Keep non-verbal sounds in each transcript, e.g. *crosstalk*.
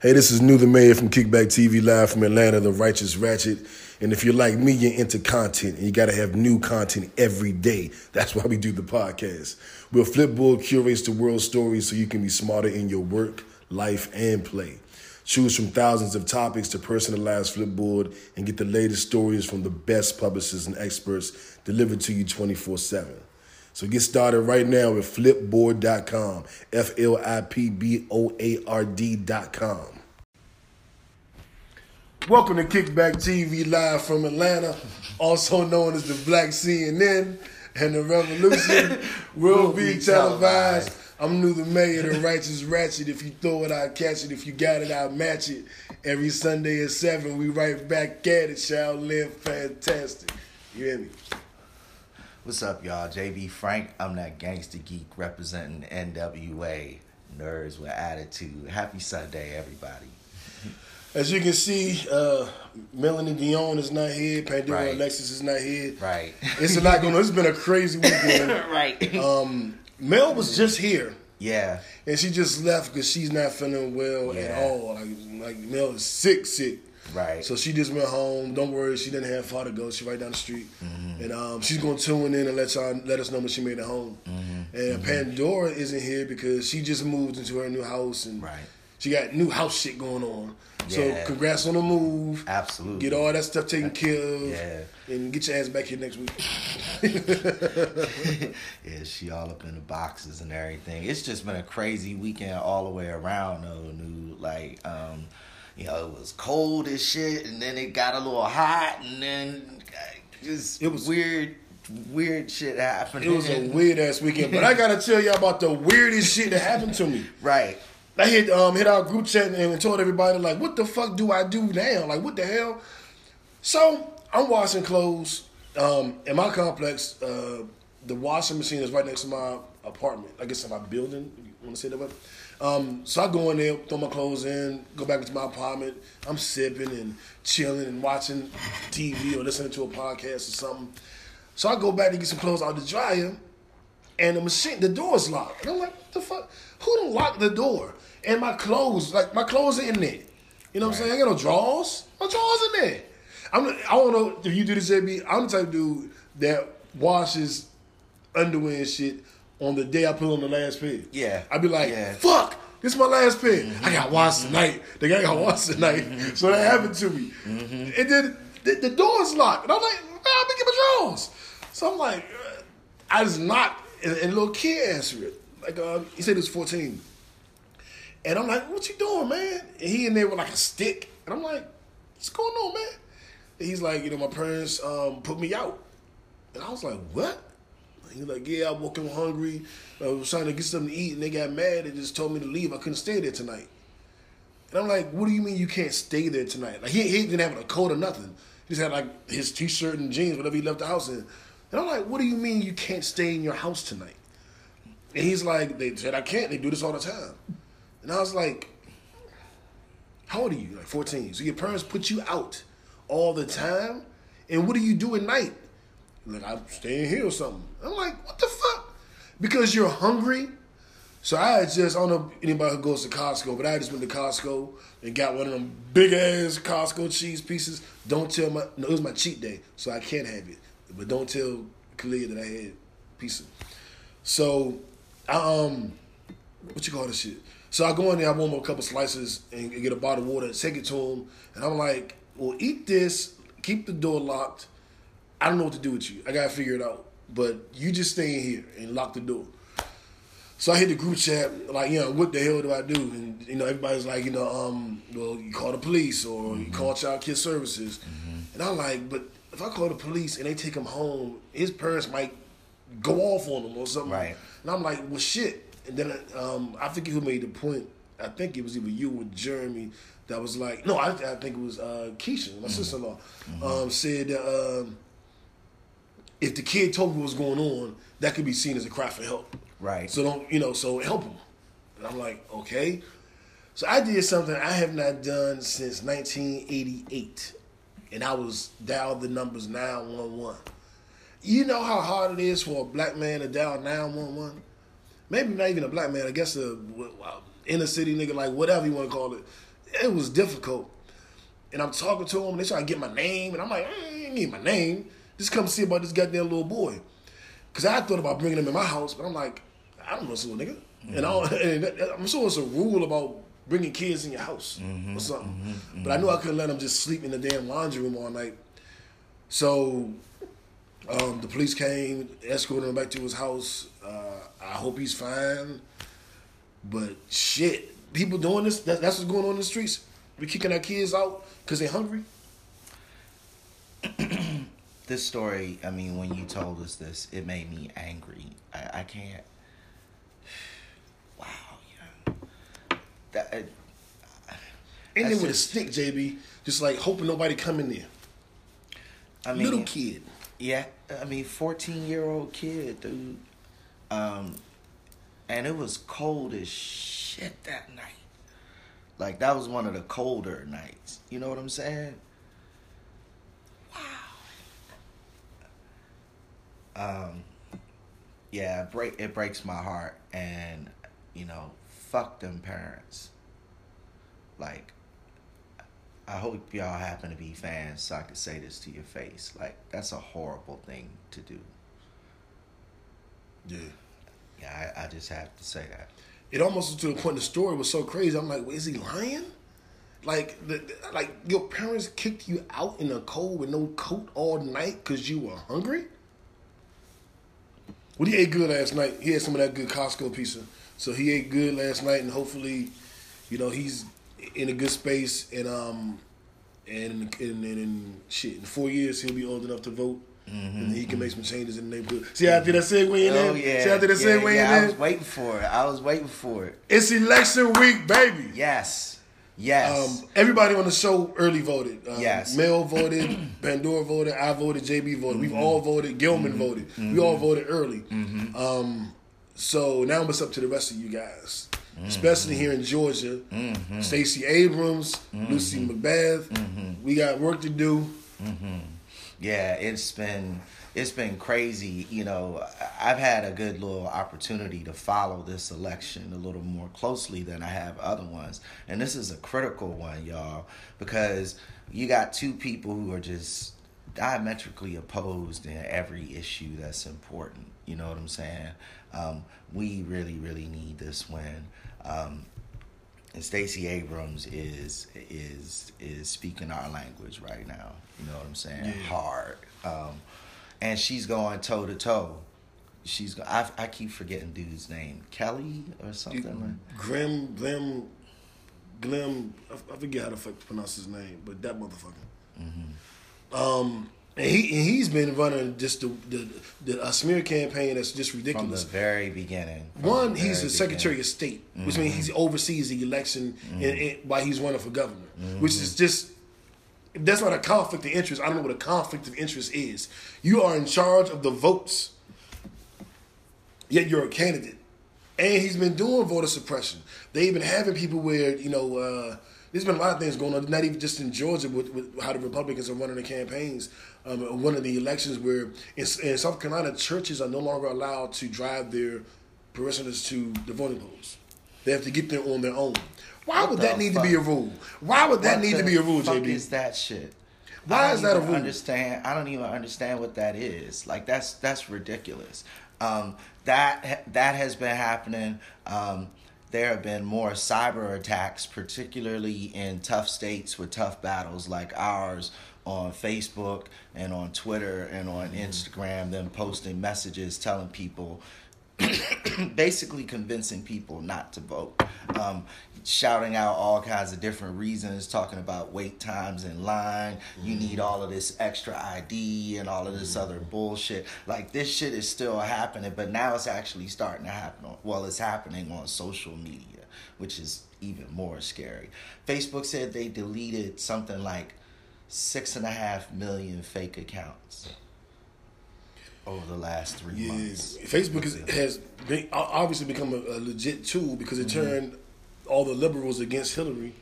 Hey, this is New the Mayor from Kickback TV Live from Atlanta, The Righteous Ratchet. And if you're like me, you're into content and you got to have new content every day. That's why we do the podcast. We'll Flipboard curates the world stories so you can be smarter in your work, life, and play. Choose from thousands of topics to personalize Flipboard and get the latest stories from the best publishers and experts delivered to you 24 7. So get started right now with flipboard.com, F L I P B O A R D.com. Welcome to Kickback TV live from Atlanta, also known as the Black CNN and the Revolution *laughs* will be televised. I'm New the Mayor, the Righteous Ratchet. If you throw it, I'll catch it. If you got it, I'll match it. Every Sunday at 7, we right back at it. Shall live fantastic. You hear me? What's up, y'all? JB Frank. I'm that gangster geek representing NWA Nerds with Attitude. Happy Sunday, everybody. As you can see, uh, Melanie Dion is not here. Pandora Right. Alexis is not here. Right. It's a lot going on. It's been a crazy weekend. *laughs* right. Um, Mel was just here. yeah. And she just left because she's not feeling well at all. Like, like Mel is sick, sick. Right. So she just went home. Don't worry, she didn't have far to go. She right down the street, Mm-hmm. and um, she's gonna tune in and let y'all let us know when she made it home. Mm-hmm. And Pandora isn't here because she just moved into her new house and Right. she got new house shit going on. So congrats on the move. Absolutely. Get all that stuff taken care of. Yeah. And get your ass back here next week. *laughs* *laughs* yeah, she all up in the boxes and everything. It's just been a crazy weekend all the way around though, new like um you know, it was cold as shit and then it got a little hot and then uh, just It was- weird weird shit happened. It was a *laughs* weird ass weekend. But I gotta tell y'all about the weirdest shit that happened to me. Right. I hit um hit our group chat and told everybody like, what the fuck do I do now? Like, what the hell? So I'm washing clothes. Um, in my complex, uh, the washing machine is right next to my apartment. I guess in my building. Want to say that way. Um, so I go in there, throw my clothes in, go back into my apartment. I'm sipping and chilling and watching TV or listening to a podcast or something. So I go back to get some clothes out the dryer, and the machine, the door's locked. And I'm like, what the fuck? Who done locked the door? And my clothes, like my clothes are in there. You know what I'm saying? I got no drawers. My drawers in there. I'm. I don't know if you do this, JB. I'm the type of dude that washes underwear and shit on the day I put on the last pair. Yeah. I'd be like, Yeah. fuck. This is my last pair. I got washed tonight. They got got washed tonight. So that happened to me. And then the, the door's locked. And I'm like, man, let me get my drawers. So I'm like, uh, I just knocked, and, and a little kid answered it. Like, uh, he said he was 14. And I'm like, what you doing, man? And he in there with like a stick. And I'm like, what's going on, man? And he's like, you know, my parents um, put me out. And I was like, what? He was like, yeah, I woke up hungry. I was trying to get something to eat, and they got mad and just told me to leave. I couldn't stay there tonight. And I'm like, what do you mean you can't stay there tonight? Like, he, he didn't have a coat or nothing. He just had, like, his T-shirt and jeans, whatever he left the house in. And I'm like, what do you mean you can't stay in your house tonight? And he's like, they said I can't. They do this all the time. And I was like, how old are you? Like 14. So your parents put you out all the time? And what do you do at night? Like, I'm staying here or something. I'm like, what the fuck? Because you're hungry? So I just, I don't know anybody who goes to Costco, but I just went to Costco and got one of them big ass Costco cheese pieces. Don't tell my, no, it was my cheat day, so I can't have it. But don't tell Kalia that I had pizza. So, um, what you call this shit? So I go in there, I warm up a couple slices and get a bottle of water, take it to him, and I'm like, well, eat this, keep the door locked. I don't know what to do with you. I gotta figure it out. But you just stay in here and lock the door. So I hit the group chat, like, you know, what the hell do I do? And you know, everybody's like, you know, um, well, you call the police or you call child care services. And I'm like, but if I call the police and they take him home, his parents might go off on him or something. Right. And I'm like, well, shit. And then um, I forget who made the point. I think it was either you or Jeremy that was like, no, I, I think it was uh, Keisha, my sister-in-law, um, said that um, if the kid told me what was going on, that could be seen as a cry for help. Right. So don't you know? So help him. And I'm like, okay. So I did something I have not done since 1988, and I was dialed the numbers 911. You know how hard it is for a black man to dial 911? Maybe not even a black man. I guess a inner city nigga, like whatever you want to call it. it was difficult. And I'm talking to them, and they try to get my name, and I'm like, I ain't need my name. Just come see about this goddamn little boy. Cause I thought about bringing him in my house, but I'm like, I don't know this little nigga. And, I *laughs* and I'm sure it's a rule about bringing kids in your house or something. But I knew I couldn't let him just sleep in the damn laundry room all night. So um, the police came, escorted him back to his house. Uh, I hope he's fine. But shit, people doing this, that, that's what's going on in the streets. We kicking our kids out because they're hungry. *clears throat* this story, I mean, when you told us this, it made me angry. I, I can't. *sighs* Wow, yeah. That, uh, And then with a stick, JB, just like hoping nobody come in there. I mean, Little kid. Yeah, I mean, fourteen year old kid, dude. Um, and it was cold as shit that night. Like that was one of the colder nights. You know what I'm saying? Um, yeah, it break it breaks my heart, and you know, fuck them parents. Like, I hope y'all happen to be fans so I could say this to your face. Like, that's a horrible thing to do. Yeah. Yeah, I, I just have to say that. It almost was to the point the story was so crazy. I'm like, well, is he lying? Like, the, like your parents kicked you out in the cold with no coat all night because you were hungry. Well, he ate good last night. He had some of that good Costco pizza, so he ate good last night, and hopefully, you know, he's in a good space. And um, and and, and, and shit, in four years he'll be old enough to vote. And he can make some changes in the neighborhood. See after that segue in there? Oh yeah, See after that yeah, segue yeah, I was waiting for it. I was waiting for it. It's election week, baby. Yes, yes. Um, everybody on the show early voted. Um, Yes. Mel voted, *clears throat* Pandora voted, I voted, JB voted. We've mm-hmm. all voted. Gilman mm-hmm. voted. We mm-hmm. all voted early. Um, so now it's up to the rest of you guys, especially here in Georgia. Stacey Abrams, Lucy McBath. We got work to do. yeah, it's been it's been crazy. You know, I've had a good little opportunity to follow this election a little more closely than I have other ones, and this is a critical one, y'all, because you got two people who are just diametrically opposed in every issue that's important. You know what I'm saying? Um, we really, really need this win. Um, and Stacey Abrams is is is speaking our language right now. You know what I'm saying? Hard, um, and she's going toe to toe. She's go- I, I keep forgetting dude's name, Kelly or something. like Grim, Glim, Glim. I, I forget how to pronounce his name, but that motherfucker. Mm-hmm. Um, and he and he's been running just the the, the a smear campaign that's just ridiculous From the very beginning. From One, the he's the Secretary beginning. of State, which mm-hmm. means he oversees the election in, in, while he's running for governor, which is mm-hmm. just. That's not a conflict of interest. I don't know what a conflict of interest is. You are in charge of the votes, yet you're a candidate. And he's been doing voter suppression. They've been having people where, you know, uh, there's been a lot of things going on, not even just in Georgia with, with how the Republicans are running the campaigns. Um, one of the elections where in, in South Carolina, churches are no longer allowed to drive their parishioners to the voting polls. They have to get there on their own. Why What would that need to be a rule? Why would that What need to be a rule, fuck JB? Is that shit? Why is that a rule? Understand? I don't even understand what that is. Like that's that's ridiculous. Um, that that has been happening. Um, there have been more cyber attacks, particularly in tough states with tough battles like ours on Facebook and on Twitter and on Mm-hmm. Instagram. Them posting messages telling people *coughs* basically convincing people not to vote, um, shouting out all kinds of different reasons, talking about wait times in line. You need all of this extra ID and all of this other bullshit. Like this shit is still happening, but now it's actually starting to happen. On, well, it's happening on social media, which is even more scary. Facebook said they deleted something like six and a half million fake accounts over the last three Yeah, months. Facebook is, has been, obviously become a, a legit tool because it Mm-hmm. turned all the liberals against Hillary.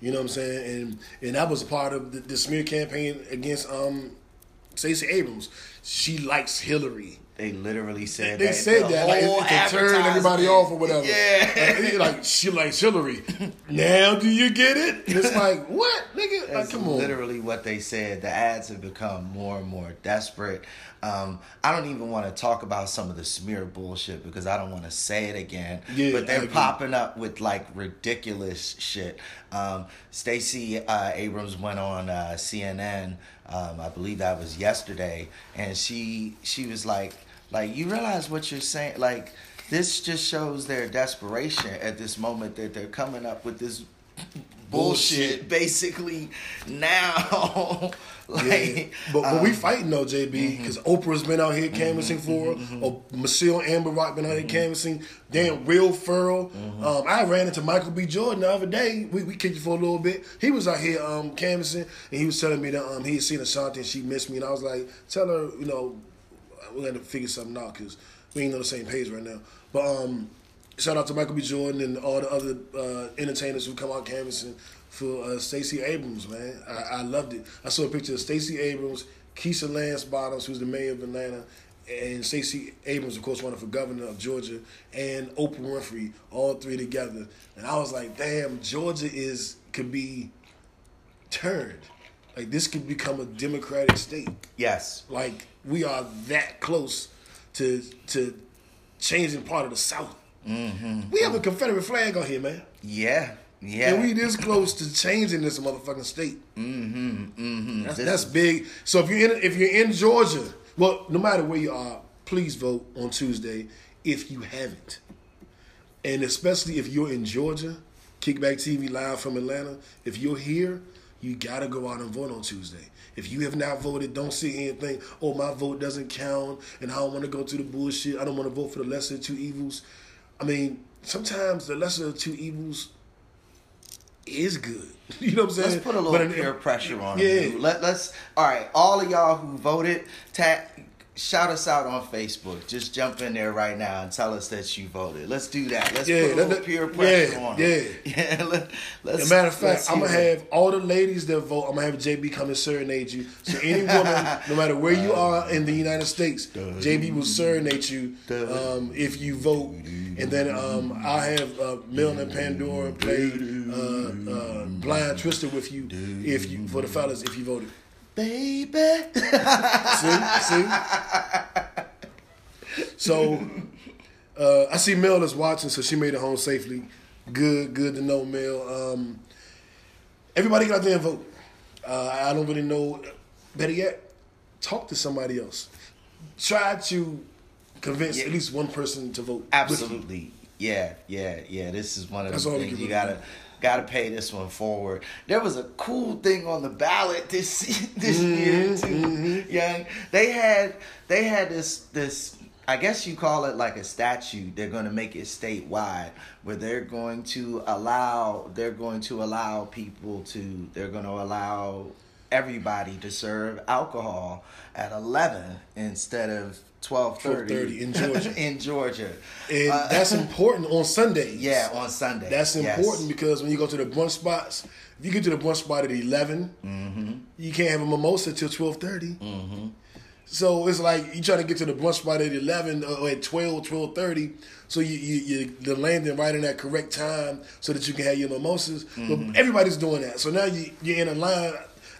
You know what I'm saying? And and that was a part of the, the smear campaign against um, Stacey Abrams. She likes Hillary. they literally said They that. They said The that like, to turn everybody off or whatever. Yeah. like, like she likes Hillary. *laughs* now do you get it? And it's like what, nigga? Like, That's come on. literally what they said. The ads have become more and more desperate. Um, I don't even want to talk about some of the smear bullshit because I don't want to say it again. Yeah, but they're popping up with like ridiculous shit. Um, Stacey uh, Abrams went on uh, CNN. Um, I believe that was yesterday, and she she was like, like you realize what you're saying, like. This just shows their desperation at this moment that they're coming up with this bullshit, basically now. *laughs* like, Yeah. But, but we um, fighting though, JB, because Oprah's been out here canvassing for her. Or Michelle and Barack been out here canvassing. Damn, Will Ferrell. Um, I ran into Michael B. Jordan the other day. We, we kicked it for a little bit. He was out here um, canvassing, and he was telling me that um, he had seen Ashanti and she missed me. And I was like, tell her, you know, we're going to figure something out because we ain't on the same page right now. But um, shout out to Michael B. Jordan and all the other uh, entertainers who come out canvassing for uh, Stacey Abrams, man. I, I loved it. I saw a picture of Stacey Abrams, Keisha Lance Bottoms, who's the mayor of Atlanta, and Stacey Abrams, of course, running for governor of Georgia, and Oprah Winfrey, all three together. And I was like, damn, Georgia is could be turned. Like this could become a democratic state. yes. Like we are that close to to changing part of the South. Mm-hmm. We have a Confederate flag on here, man. Yeah. Yeah. And we this close to changing this motherfucking state. mm-hmm. Mm-hmm. That's, that's is- big. So if you're in if you're in Georgia, well, no matter where you are, please vote on Tuesday if you haven't. And especially if you're in Georgia, Kickback TV live from Atlanta. If you're here, you gotta go out and vote on Tuesday. If you have not voted, don't see anything. Oh, my vote doesn't count, and I don't want to go through the bullshit. I don't want to vote for the lesser of two evils. I mean, sometimes the lesser of two evils is good. *laughs* You know what I'm saying? Let's put a But little in- peer pressure on Yeah. Let, let's. All right, all of y'all who voted, shout us out on Facebook. Just jump in there right now and tell us that you voted. Let's do that. Let's Yeah, put let- little peer pressure yeah, on them. *laughs* Yeah. Let, let's, As a matter of fact, I'm gonna it. have all the ladies that vote. I'm gonna have JB come and serenade you. So any woman, no matter where you are in the United States, JB will serenade you um, if you vote. And then um, I'll have uh, Mel and Pandora play uh, uh, Blind Twister with you if you for the fellas if you voted. Baby. *laughs* See, see. So uh, I see Mel is watching, so she made it home safely. Good, good to know, Mel. Um, everybody got out there and vote. Uh, I don't really know. Better yet, talk to somebody else. Try to convince at least one person to vote. Absolutely. Yeah, yeah, yeah. This is one of That's the things you do. Gotta gotta pay this one forward. There was a cool thing on the ballot this *laughs* this Mm-hmm, year too. Young, they had they had this this. I guess you call it like a statute. They're going to make it statewide, where they're going to allow they're going to allow people to they're going to allow everybody to serve alcohol at eleven instead of twelve thirty in Georgia. *laughs* in Georgia. And Uh, that's important on Sundays. yeah, on Sunday. That's Yes. important because when you go to the brunch spots, if you get to the brunch spot at 11, Mm-hmm. you can't have a mimosa till 12.30. So it's like you try to get to the brunch spot at 11 or at 12, 12.30, so you, you, you're landing right in that correct time so that you can have your mimosas. Mm-hmm. But everybody's doing that. So now you, you're in a line.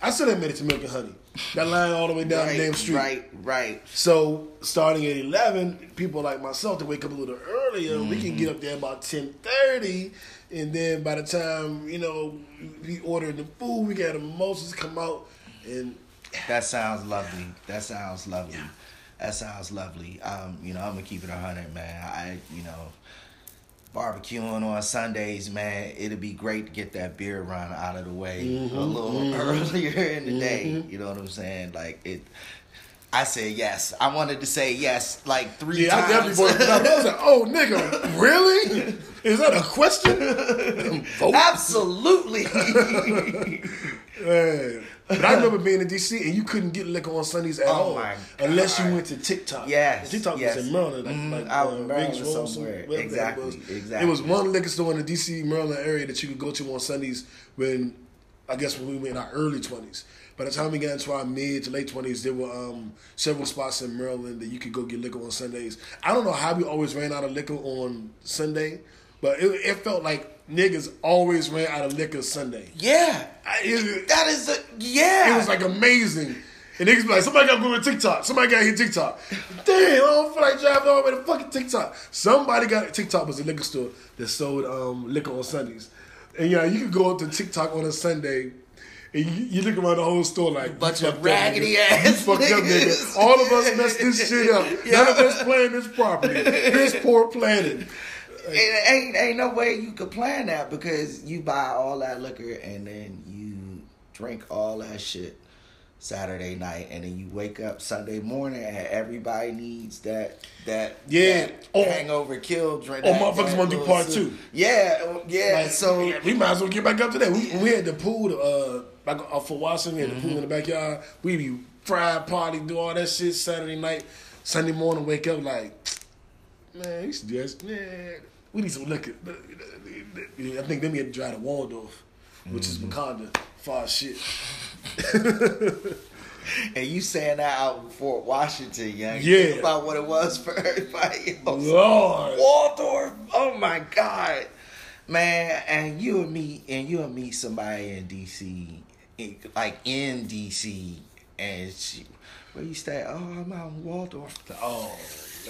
I still haven't made it to Milk and Honey. That line all the way down right, the damn street. Right, right. So starting at eleven, people like myself to wake up a little earlier. We can Mm-hmm. get up there about ten thirty, and then by the time you know we order the food, we got the mimosas come out, and That sounds lovely. That sounds lovely. That sounds lovely. Um, you know, I'm gonna keep it a hundred, man. I, you know, barbecuing on Sundays, man. It'd be great to get that beer run out of the way Mm-hmm, a little *laughs* earlier in the day. You know what I'm saying? Like it. I said yes. I wanted to say yes like three yeah, I times. definitely voted. for that. I was like, oh nigga, *laughs* really? Is that a question? *laughs* Absolutely. Man. But I remember being in DC and you couldn't get liquor on Sundays at Oh all unless you went to Tick Tock. Yes, Tick Tock yes. was in Maryland, like, Mhm, like out uh, in Maryland Road, somewhere. Exactly, was. exactly. It was one liquor store in the DC Maryland area that you could go to on Sundays when I guess when we were in our early twenties. By the time we got into our mid to late twenties, there were um, several spots in Maryland that you could go get liquor on Sundays. I don't know how we always ran out of liquor on Sunday, but it, it felt like niggas always ran out of liquor Sunday. Yeah, I, it, that is a yeah. it was like amazing. And niggas be like, somebody got to go to Tick Tock. Somebody got to hit Tick Tock. Damn, I don't feel like driving all the way to fucking Tick Tock. Somebody got Tick Tock was a liquor store that sold um, liquor on Sundays. And yeah, you could go up to Tick Tock on a Sunday and you, you look around the whole store like Bunch of up, raggedy nigga. ass You fucked up, niggas. nigga. All of us messed this shit up. *laughs* None of us planned this properly. This poor planning. Ain't, ain't ain't no way you could plan that because you buy all that liquor and then you drink all that shit Saturday night and then you wake up Sunday morning and everybody needs that that Yeah. that Or- hangover kill drink. that- motherfuckers that wanna do part sip. two. Yeah, oh, yeah. Like, so yeah, we might as well get back up to that. We, when we had the pool, uh, back off for Washington, we had the pool in the backyard. We be fried party, do all that shit Saturday night, Sunday morning, wake up like, *tsk* man, we should just, man, we need some liquor. I think then we had to drive to Waldorf, which is mm-hmm. Wakanda, far shit. *laughs* and you saying that out in Fort Washington, young. Yeah. Think about what it was for everybody else. Lord. Waldorf. Oh my God, man! And you and me, and you and me, somebody in DC, in- like in DC, and she, where you stay? Oh, I'm out in Waldorf. Oh,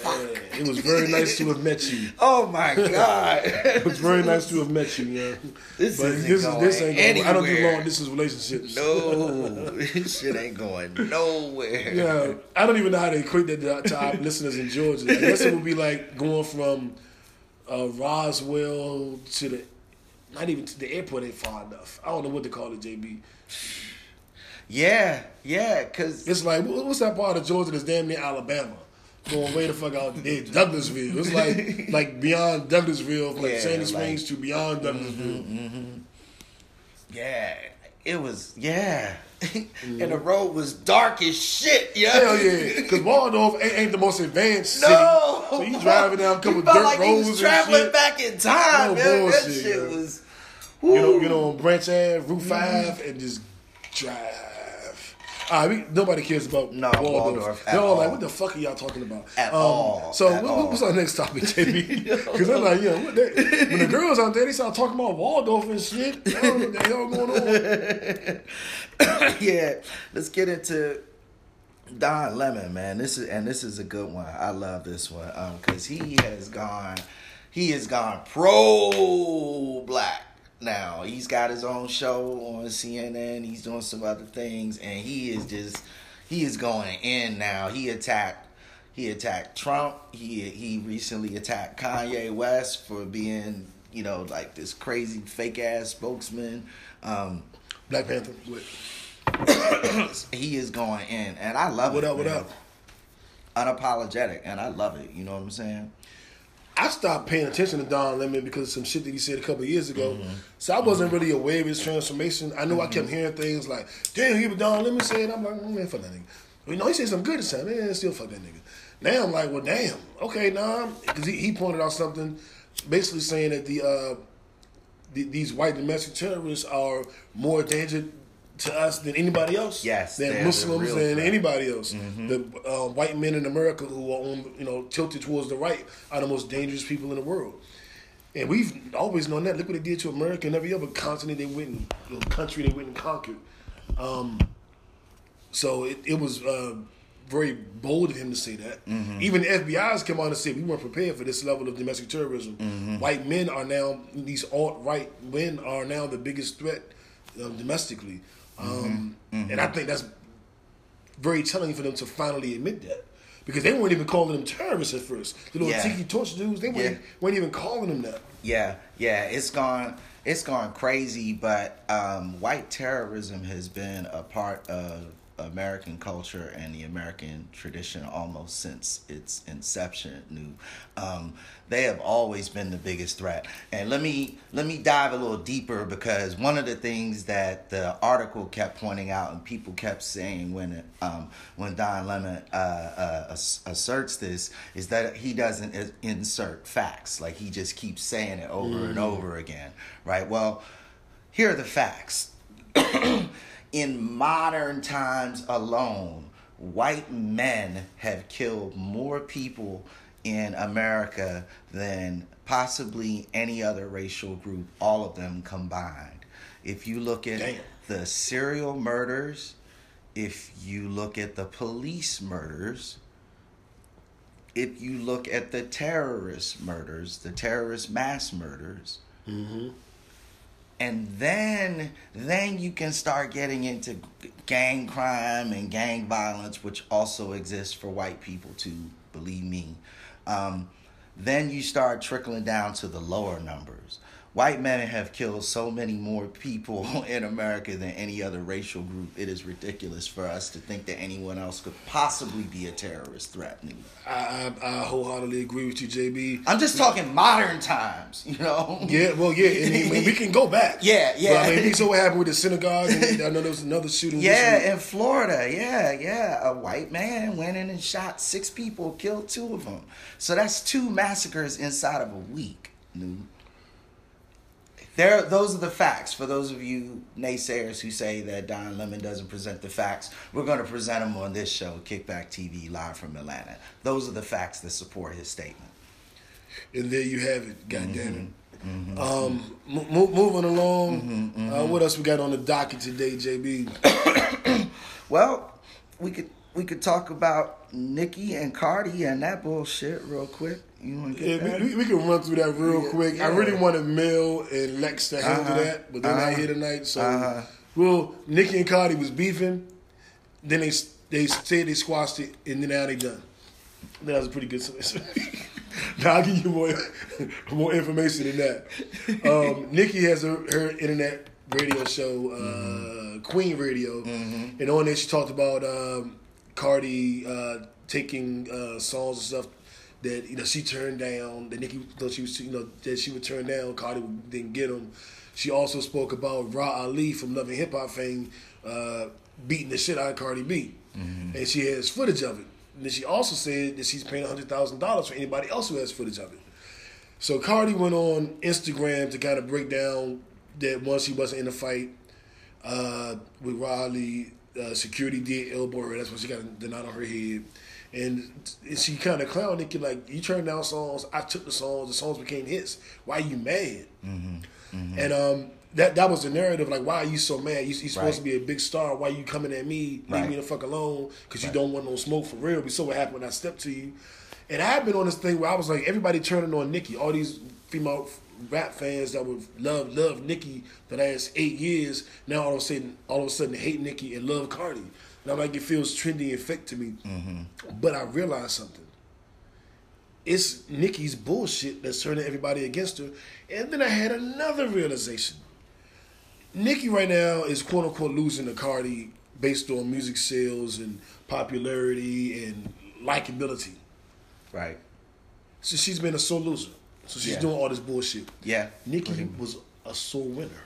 man. It was very nice to have met you. Oh my God! It was very nice to have met you, yeah. This but this is this ain't going. I don't do long distance relationships. no, this shit ain't going nowhere. Yeah, I don't even know how to equate that to, to our *laughs* listeners in Georgia. I guess it would be like going from uh, Roswell to the, not even to the airport ain't far enough. I don't know what to call it, JB. Yeah, yeah, cause It's like, what's that part of Georgia that's damn near Alabama? Going way the fuck out there, Douglasville. It's like *laughs* like beyond Douglasville, from like Yeah, Sandy like- Springs to beyond mm-hmm, Douglasville. Mm-hmm. yeah, it was yeah. *laughs* and the mm-hmm. road was dark as shit, yo. Hell yeah, because Waldorf ain't, ain't the most advanced city. No, So you driving down a couple dirt like roads was and traveling back in time. No man. that shit was. you know, woo. you know, on Branch Ave, Route 5 and just drive. All we, nobody cares about No, Waldorf. Waldorf They're all like, what the fuck are y'all talking about? Um, At all, So at what, all. what's our next topic, *laughs* JB? Because I'm like, yeah, what that, when the girls out there, they start talking about Waldorf and shit. I don't know what the hell going on. *laughs* yeah, let's get into Don Lemon, man. This is and this is a good one. I love this one because he has gone, he has gone pro black now. He's got his own show on CNN. He's doing some other things, and he is just he is going in now. He attacked. He attacked Trump. He he recently attacked Kanye West for being, you know, like this crazy fake ass spokesman. Um, Black Panther. What, *coughs* he is going in, and I love what it. up, what up? Unapologetic, and I love it. You know what I'm saying? I stopped paying attention to Don Lemon because of some shit that he said a couple of years ago. Mm-hmm. So I wasn't mm-hmm. really aware of his transformation. I know I kept mm-hmm. hearing things like, damn, he was Don Lemon said. I'm like, oh, man, fuck that nigga. You know, he said some good time. Man, still fuck that nigga. Now I'm like, well, damn. Okay, nah. Because he, he pointed out something basically saying that the, uh, the these white domestic terrorists are more danger to us than anybody else. Yes, than Muslims threat. anybody else. The uh, white men in America who are on, you know, tilted towards the right are the most dangerous people in the world. And we've always known that. Look what they did to America and every other continent they went and you know, country they went and conquered. Um, so it, it was uh, very bold of him to say that. Even the FBI's come out and said we weren't prepared for this level of domestic terrorism. White men are now these alt right men are now the biggest threat um, domestically, um, and I think that's very telling for them to finally admit that. Because they weren't even calling them terrorists at first. The little Yeah. tiki torch dudes, they weren't, Yeah. weren't even calling them that. Yeah, yeah. It's gone. It's gone crazy. But um, white terrorism has been a part of American culture and the American tradition almost since its inception. New, um, they have always been the biggest threat. And let me let me dive a little deeper because one of the things that the article kept pointing out and people kept saying when um, when Don Lemon uh, uh, asserts this is that he doesn't insert facts. Like he just keeps saying it over and over again. Right. Well, here are the facts. *clears throat* in modern times alone, white men have killed more people in America than possibly any other racial group, all of them combined. If you look at Damn. the serial murders, if you look at the police murders, if you look at the terrorist murders, the terrorist mass murders, mm-hmm. And then then you can start getting into gang crime and gang violence, which also exists for white people too. Believe me. Um, then you start trickling down to the lower numbers. White men have killed so many more people *laughs* in America than any other racial group. It is ridiculous for us to think that anyone else could possibly be a terrorist threat. I, I, I wholeheartedly agree with you, JB. I'm just talking modern times, you know. Yeah, well, yeah, and, mean, we can go back. *laughs* Yeah, yeah. But, I mean, we saw what happened with the synagogue. And I know there was another shooting. Yeah, in Florida. Yeah, yeah. A white man went in and shot six people, killed two of them. So that's two massacres inside of a week. Dude. There, those are the facts. For those of you naysayers who say that Don Lemon doesn't present the facts, we're going to present them on this show, Kickback TV, live from Atlanta. Those are the facts that support his statement. and there you have it. God damn it. Mm-hmm. Um, mo- mo- moving along. Uh, what else we got on the docket today, JB? *coughs* Well, we could we could talk about Nicki and Cardi and that bullshit real quick. You want to Yeah, we, we, can run through that real Yeah, quick. I really wanted Mel and Lex to handle Uh-huh, that, but they're not uh-huh, here tonight. So, uh-huh. well, Nicki and Cardi was beefing. Then they they said they squashed it, and then now they done. That was a pretty good. now *laughs* I'll give you more *laughs* more information than that. Um, *laughs* Nicki has her, her internet radio show, uh, Queen Radio, and on there she talked about um, Cardi uh, taking uh, songs and stuff that you know she turned down. That Nicki thought she was you know that she would turn down. Cardi didn't get him. She also spoke about Rah Ali from Love and Hip Hop fame uh, beating the shit out of Cardi B, and she has footage of it. And then she also said that she's paying hundred thousand dollars for anybody else who has footage of it. So Cardi went on Instagram to kind of break down that once she wasn't in the fight uh, with Riley, uh, security did elbow her. That's when she got the knot on her head. And she kind of clowned Nicki like, you turned down songs. I took the songs. The songs became hits. Why you mad? And um, that that was the narrative. Like, why are you so mad? You, you're supposed Right. to be a big star. Why you coming at me? Leave Right. me the fuck alone because you don't want no smoke for real. We saw what happened when I stepped to you. And I had been on this thing where I was like, everybody turning on Nicki. All these female rap fans that would love love Nicki the last eight years now all of a sudden all of a sudden hate Nicki and love Cardi. I'm like, it feels trendy and fake to me. Mm-hmm. But I realized something. It's Nicki's bullshit that's turning everybody against her. And then I had another realization. Nicki right now is quote unquote losing to Cardi based on music sales and popularity and likability. Right. So she's been a sore loser. So she's Yeah. doing all this bullshit. Yeah. Nicki mm-hmm. was a sore winner.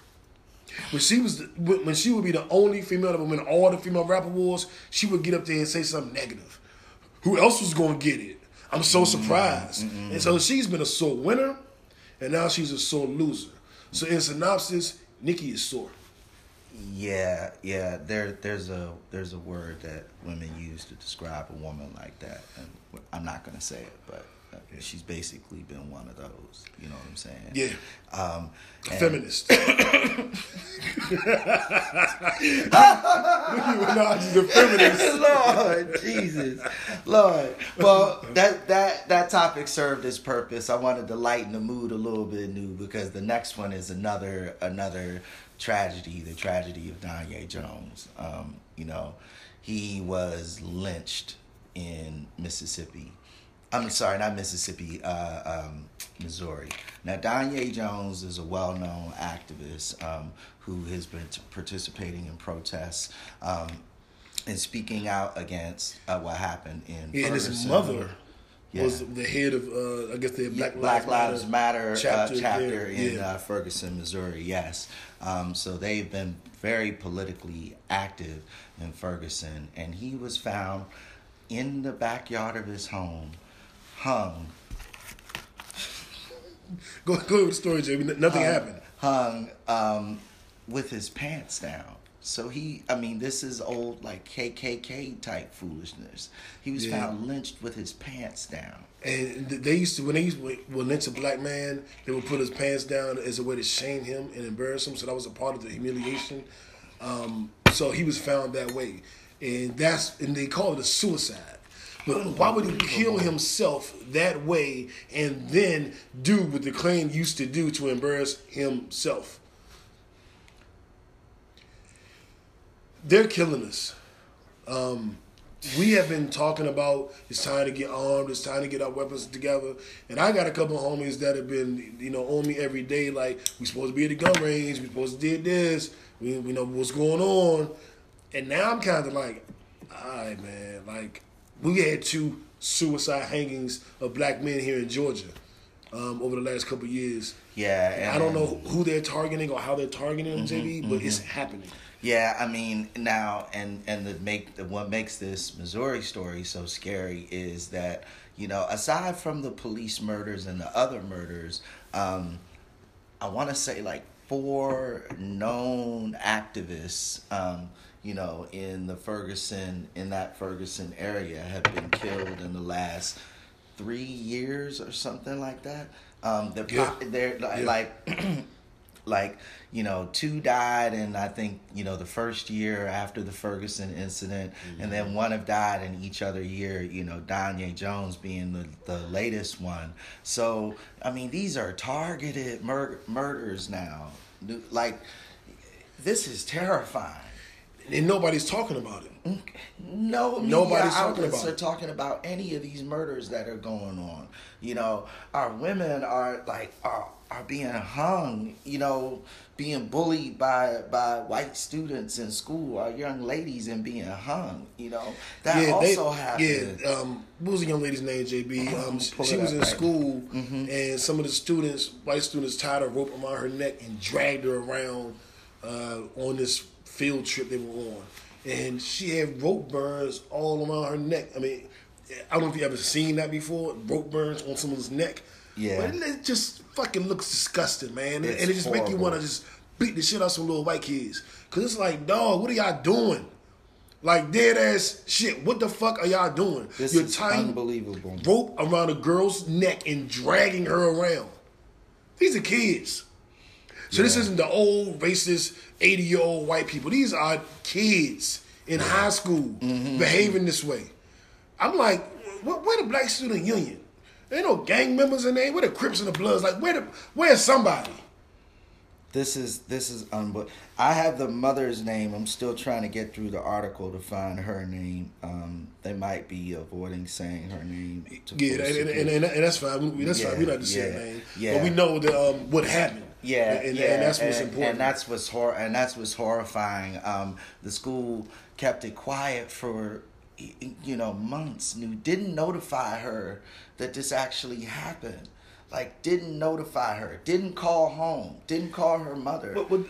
When she was, the, when she would be the only female that would win all the female rap awards, she would get up there and say something negative. Who else was going to get it? I'm so mm-hmm. surprised. And so mm-hmm. she's been a sore winner, and now she's a sore loser. So in synopsis, Nicki is sore. Yeah, yeah. There, there's a there's a word that women use to describe a woman like that, and I'm not gonna say it, but uh, she's basically been one of those. You know what I'm saying? Yeah. Um, and- feminist. *laughs* Nicki Minaj is a feminist. *laughs* Lord Jesus, Lord. Well, that that that topic served its purpose. I wanted to lighten the mood a little bit, new because the next one is another another tragedy, the tragedy of Danye Jones. Um, you know, he was lynched in Mississippi. I'm sorry, not Mississippi, uh, um, Missouri. Now, Danye Jones is a well known activist um, who has been t- participating in protests um, and speaking out against uh, what happened in Yeah, and his mother Yeah. was the head of, uh, I guess, the Black, Black Lives Matter chapter, chapter, uh, chapter there, in yeah. uh, Ferguson, Missouri. Yes, um, so they've been very politically active in Ferguson, and he was found in the backyard of his home, hung, *laughs* Go, go with the story, Jamie. Nothing happened. hung um, with his pants down. So he, I mean, this is old like KKK type foolishness. He was Yeah. found lynched with his pants down. And they used to when they used to when lynch a black man, they would put his pants down as a way to shame him and embarrass him. So that was a part of the humiliation. Um, so he was found that way, and that's and they call it a suicide. But why would he kill himself that way and then do what the Klan used to do to embarrass himself? They're killing us. Um, we have been talking about it's time to get armed, it's time to get our weapons together. And I got a couple of homies that have been, you know, on me every day, like, we supposed to be at the gun range, we supposed to did this, we, we know what's going on. And now I'm kind of like, all right, man, like, we had two suicide hangings of black men here in Georgia um, over the last couple of years. Yeah, And I don't know who they're targeting or how they're targeting them, JB, but it's happening. Yeah, I mean now, and and the make the, what makes this Missouri story so scary is that you know aside from the police murders and the other murders, um, I want to say like four known activists, um, you know, in the Ferguson in that Ferguson area have been killed in the last three years or something like that. Um, they're Yeah. they're like. Yeah. like *clears throat* like you know two died and i think you know the first year after the ferguson incident and then one have died in each other year you know danye jones being the, the latest one so i mean these are targeted mur- murders now like this is terrifying And nobody's talking about it. no media Nobody's talking about are it. talking about any of these murders that are going on. You know, our women are like are are being hung. You know, being bullied by by white students in school. Our young ladies and being hung. You know, that they- also happened. Yeah, um, what was the young lady's name, JB? *clears throat* Um, she was in right school, Mm-hmm. and some of the students, white students, tied a rope around her neck and dragged her around uh, on this field trip they were on. And she had rope burns all around her neck. I mean, I don't know if you ever seen that before. Rope burns on someone's neck. Yeah. but it, it just fucking looks disgusting, man. It's and it just make you want to just beat the shit out of some little white kids. Cause it's like, dog, what are y'all doing? Like dead ass shit. What the fuck are y'all doing? This You're is tying unbelievable. rope around a girl's neck and dragging her around. These are kids. So this isn't the old racist eighty year old white people. These are kids in high school Mm-hmm. behaving this way. I'm like, wh- where the Black Student Union? There ain't no gang members in there. Where the Crips and the Bloods? Like where the where's somebody? This is this is unbelievable. I have the mother's name. I'm still trying to get through the article to find her name. Um, they might be avoiding saying her name. Yeah, and, and, and, and that's fine. We, that's Yeah, fine. We don't have to say yeah, her name, yeah. but we know that um, what happened. Yeah, and, yeah, and that's what's and, important. and that's what's hor- and that's what's horrifying. Um, the school kept it quiet for you know months. Knew didn't notify her that this actually happened. Like didn't notify her. Didn't call home. Didn't call her mother. But, but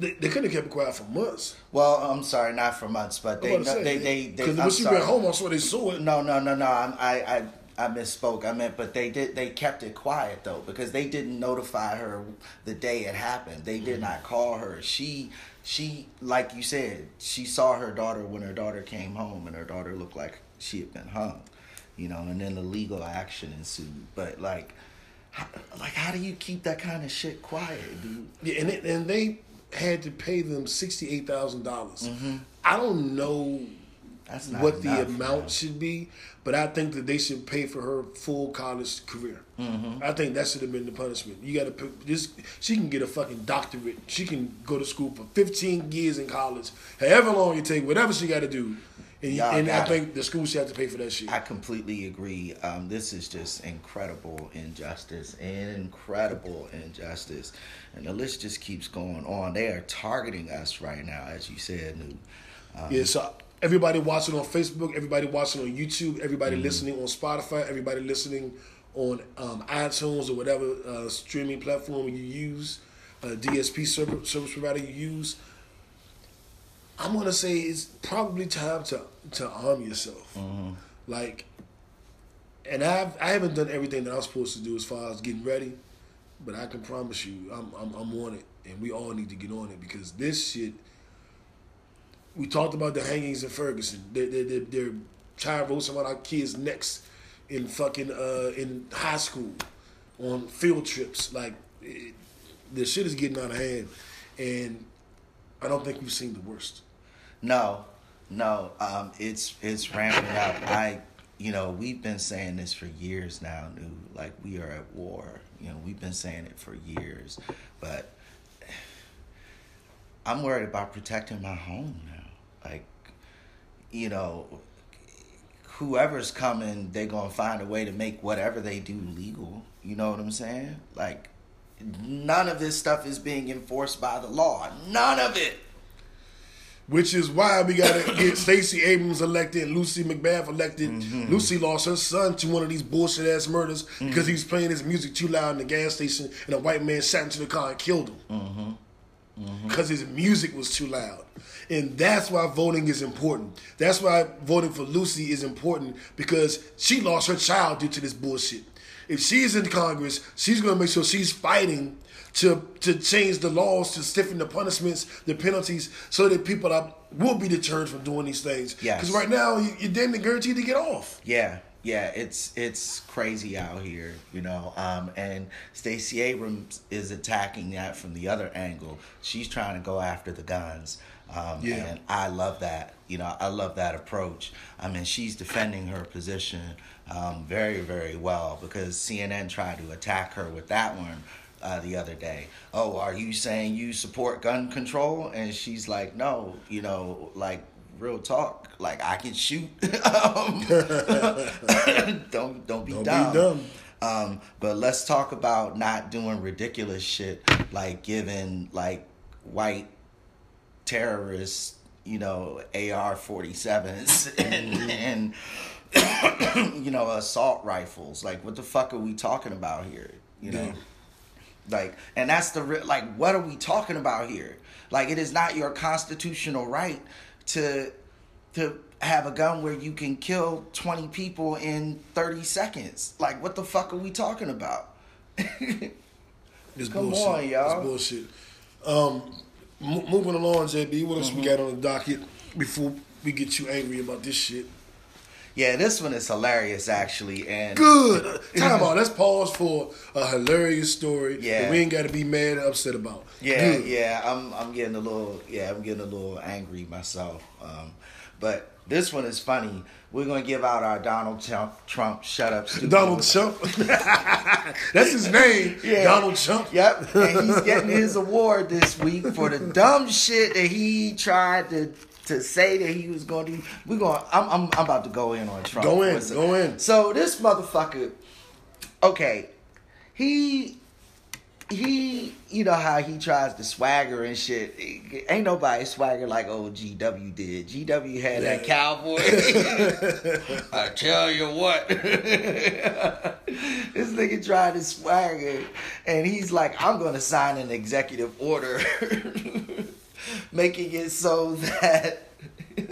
they, they could have kept it quiet for months. well, I'm sorry, not for months, but they they say, they they. because when she sorry. went home, I saw they saw it. No, no, no, no. I'm, I, I, I misspoke. I meant, but they did. They kept it quiet though because they didn't notify her the day it happened. They did not call her. She, she, like you said, she saw her daughter when her daughter came home, and her daughter looked like she had been hung. You know, and then the legal action ensued. But like, how, like, how do you keep that kind of shit quiet, dude? Yeah, and it, and they had to pay them sixty eight thousand dollars. Mm-hmm. I don't know That's not what the amount man. should be, but I think that they should pay for her full college career. Mm-hmm. I think that should have been the punishment. You got to this. She can get a fucking doctorate. She can go to school for fifteen years in college, however long it take, whatever she got to do. And, and I think the school should have to pay for that shit. I completely agree. Um, this is just incredible injustice, incredible injustice, and the list just keeps going on. They are targeting us right now, as you said, New. Um, Yeah, so everybody watching on Facebook, everybody watching on YouTube, everybody Mm-hmm. listening on Spotify, everybody listening on um, iTunes or whatever uh, streaming platform you use, uh, DSP server, service provider you use. I'm gonna say it's probably time to to arm yourself, Mm-hmm. like. And I've I haven't done everything that I'm supposed to do as far as getting ready, but I can promise you I'm I'm, I'm on it. and we all need to get on it because this shit. We talked about the hangings in Ferguson. They're, they're, they're trying to roll some of our kids' necks in fucking uh, in high school on field trips. Like the shit is getting out of hand, and I don't think we've seen the worst. No, no, um, it's it's ramping up. I, you know, we've been saying this for years now. New, like we are at war. You know, we've been saying it for years, but *sighs* I'm worried about protecting my home. Like, you know, whoever's coming, they're gonna find a way to make whatever they do legal. You know what I'm saying? Like, none of this stuff is being enforced by the law. None of it. Which is why we gotta *coughs* get Stacey Abrams elected Lucy McBath elected. Mm-hmm. Lucy lost her son to one of these bullshit ass murders because he was playing his music too loud in the gas station and a white man sat into the car and killed him. Mm-hmm. Mm-hmm. Because his music was too loud. And that's why voting is important. That's why voting for Lucy is important because she lost her child due to this bullshit. If she's in Congress, she's gonna make sure she's fighting to to change the laws, to stiffen the punishments, the penalties, so that people are, will be deterred from doing these things. Yes. Because right now you, you're damn guaranteed to get off. Yeah, yeah, it's it's crazy out here, you know. Um, and Stacey Abrams is attacking that from the other angle. She's trying to go after the guns. Um, Yeah. And I love that. You know, I love that approach. I mean, she's defending her position um, very, very well because CNN tried to attack her with that one uh, the other day. Oh, are you saying you support gun control? And she's like, no, you know, like real talk. Like I can shoot. um, *laughs* don't don't be Don't be dumb. dumb. Um, but let's talk about not doing ridiculous shit like giving like white terrorists, you know, AR 47s and, and *coughs* you know, assault rifles. Like, what the fuck are we talking about here? You know? Yeah. Like, and that's the, like, what are we talking about here? Like, it is not your constitutional right to, to have a gun where you can kill 20 people in 30 seconds. Like, what the fuck are we talking about? *laughs* This Come bullshit. on, y'all. This bullshit. Um, mo- moving along, JB. What else Mm-hmm. we got on the docket before we get you angry about this shit? Yeah, this one is hilarious, actually. And Good. Time out. Let's pause for a hilarious story Yeah. that we ain't got to be mad or upset about. Yeah, Good. yeah, I'm I'm getting a little yeah, I'm getting a little angry myself. Um, but this one is funny. We're gonna give out our Donald Trump Trump shut up stupid. Donald Trump. *laughs* That's his name. Yeah. Donald Trump. Yep, and he's *laughs* getting his award this week for the dumb shit that he tried to to say that he was going to. do. We're going. I'm I'm I'm about to go in on Trump. Go in, Listen. go in. So this motherfucker. Okay, he he, you know how he tries to swagger and shit. Ain't nobody swagger like old GW did. GW had that cowboy. *laughs* I tell you what, *laughs* this nigga tried to swagger, and he's like, "I'm gonna sign an executive order, *laughs* making it so that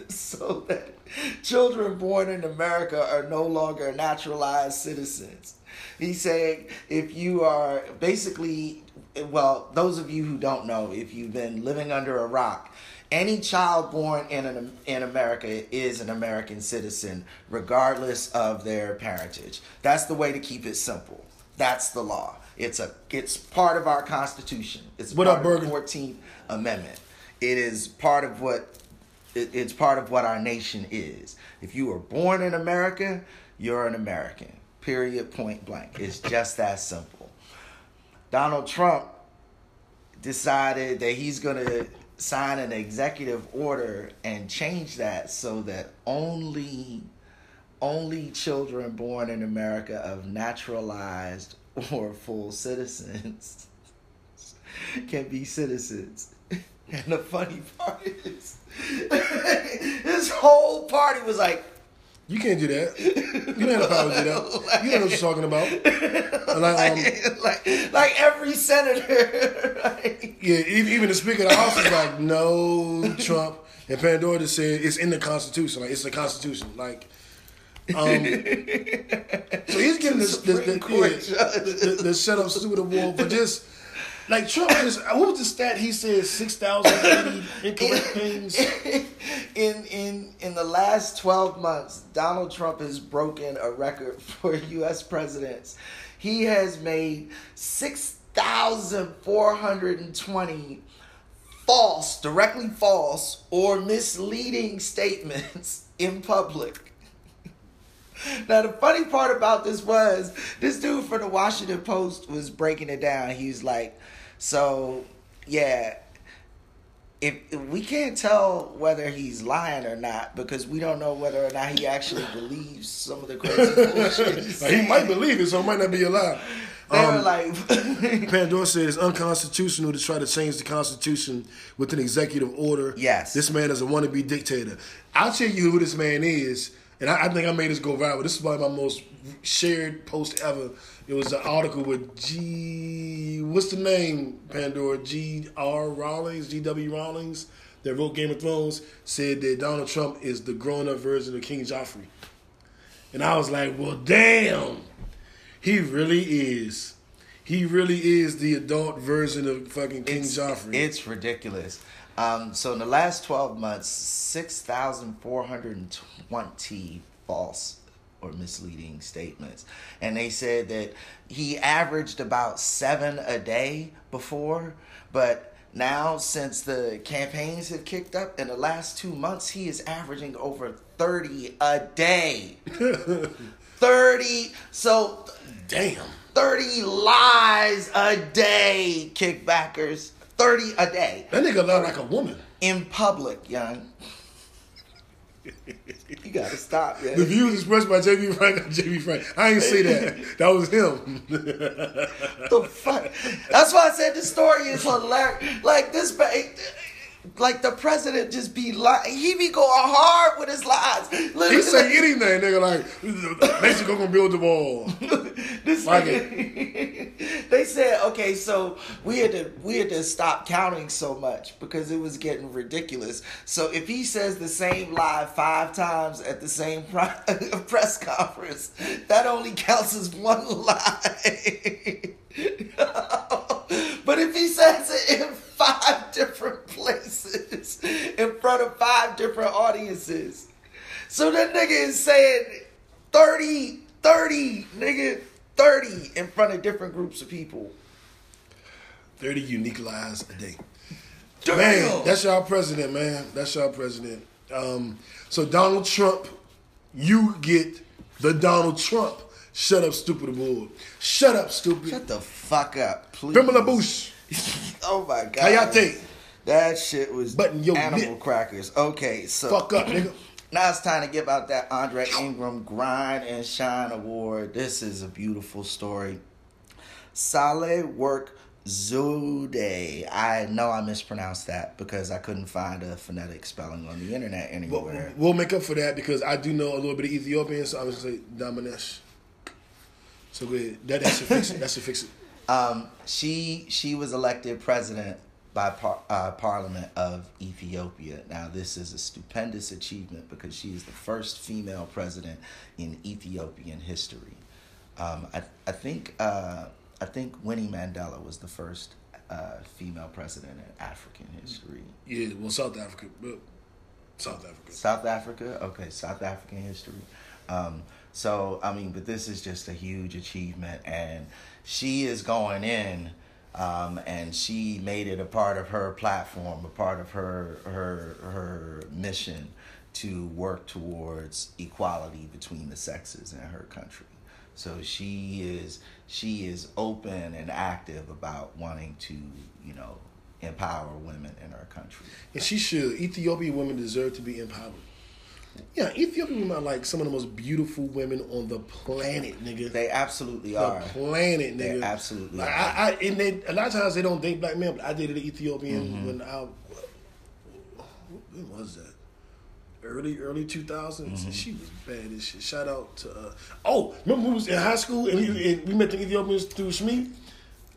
so that children born in America are no longer naturalized citizens." He's saying if you are basically, well, those of you who don't know, if you've been living under a rock, any child born in an, in America is an American citizen, regardless of their parentage. That's the way to keep it simple. That's the law. It's a it's part of our Constitution. It's What part up, of the Fourteenth Amendment. It is part of what it, it's part of what our nation is. If you were born in America, you're an American. Period. Point blank. It's just that simple. Donald Trump decided that he's going to sign an executive order and change that so that only only children born in America of naturalized or full citizens *laughs* can be citizens. *laughs* And the funny part is, *laughs* this whole party was like, You can't do that. You don't have the power to do that. *laughs* You don't know what you're talking about. Like, um, like, like every senator. yeah, even, even the Speaker of the House is like, no, Trump. And Pandora just said it's in the Constitution. Like, it's the Constitution. Like, um, so he's getting this, the, the, the, the, the shut up stupid award for just like Trump just uh, what was the stat? He said six thousand eighty *laughs* incorrect things. in in in the last 12 months donald trump has broken a record *laughs* for us presidents he has made 6420 false directly false or misleading statements *laughs* in public now the funny part about this was this dude from the washington post was breaking it down he's like so yeah if, if we can't tell whether he's lying or not because we don't know whether or not he actually *laughs* believes some of the crazy bullshit *laughs* Like, he might believe it, so it might not be a lie. They were *laughs* Um, like, Pandora said it's unconstitutional to try to change the Constitution with an executive order. Yes. This man is a wannabe dictator. I'll tell you who this man is, and I, I think I made this go viral. This is probably my most shared post ever. It was an article with G. What's the name, Pandora? G. R. Rawlings, G. W. Rawlings, that wrote Game of Thrones, said that Donald Trump is the grown up version of King Joffrey. And I was like, well, damn. He really is. He really is the adult version of fucking King it's, Joffrey. it's ridiculous. Um, so in the last 12 months, 6,420 false or misleading statements. And they said that he averaged about seven a day before, but now since the campaigns have kicked up in the last two months, he is averaging over 30 a day. *laughs* 30. So damn. 30 lies a day, kickbackers. 30 a day. That nigga loud like a woman. In public, young. *laughs* *laughs* You gotta stop, The views expressed by JB Frank JB Frank. I ain't say that. *laughs* That was him. the fuck? That's why I said the story is hilarious. Like this, like the president just be lying. He be going hard with his lies. Literally, he say anything, nigga. Like *laughs* Mexico gonna build the wall. *laughs* This Fuck nigga- *laughs* they said, okay, so we had to we had to stop counting so much because it was getting ridiculous. So if he says the same lie five times at the same press conference, that only counts as one lie. *laughs* but if he says it in five different places, in front of five different audiences, so that nigga is saying 30, 30, nigga, 30 in front of different groups of people. 30 unique lies a day. Damn. Man, that's y'all president, man. That's y'all president. Um, so Donald Trump, you get the Donald Trump. Shut up, stupid award. Shut up, stupid. Shut the fuck up, please. Pamela Bush. *laughs* oh my god. How y'all think? That shit was Button your animal lip. crackers. Okay, so Fuck up, nigga. *clears throat* Now it's time to give out that Andre Ingram Grind and Shine Award. This is a beautiful story. Sahle Work Zewde. I know I mispronounced that because I couldn't find a phonetic spelling on the internet anywhere. we'll make up for that because I do know a little bit of Ethiopian, so I was gonna say Damanesh. So go ahead. That, that should fix it. That should fix it. *laughs* Um, she she was elected president by par- uh, Parliament of Ethiopia. Now this is a stupendous achievement because she is the first female president in Ethiopian history. Um, I I think uh, I think Winnie Mandela was the first uh, female president in African history. Yeah, well, South Africa. But South Africa. South Africa, okay, South African history. Um, so I mean, but this is just a huge achievement, and she is going in, um, and she made it a part of her platform, a part of her her her mission to work towards equality between the sexes in her country. So she is she is open and active about wanting to you know empower women in her country. And she should. Ethiopian women deserve to be empowered. Yeah, Ethiopian women are like some of the most beautiful women on the planet, nigga. They absolutely the are. The planet, They nigga. absolutely Like, are. I, I, and they, a lot of times they don't date black men, but I dated an Ethiopian Mm-hmm. when I, when was that? Early, early 2000s. Mm-hmm. She was bad as shit. Shout out to, uh, oh, remember we was in high school and we, and we met the Ethiopians through Shmi?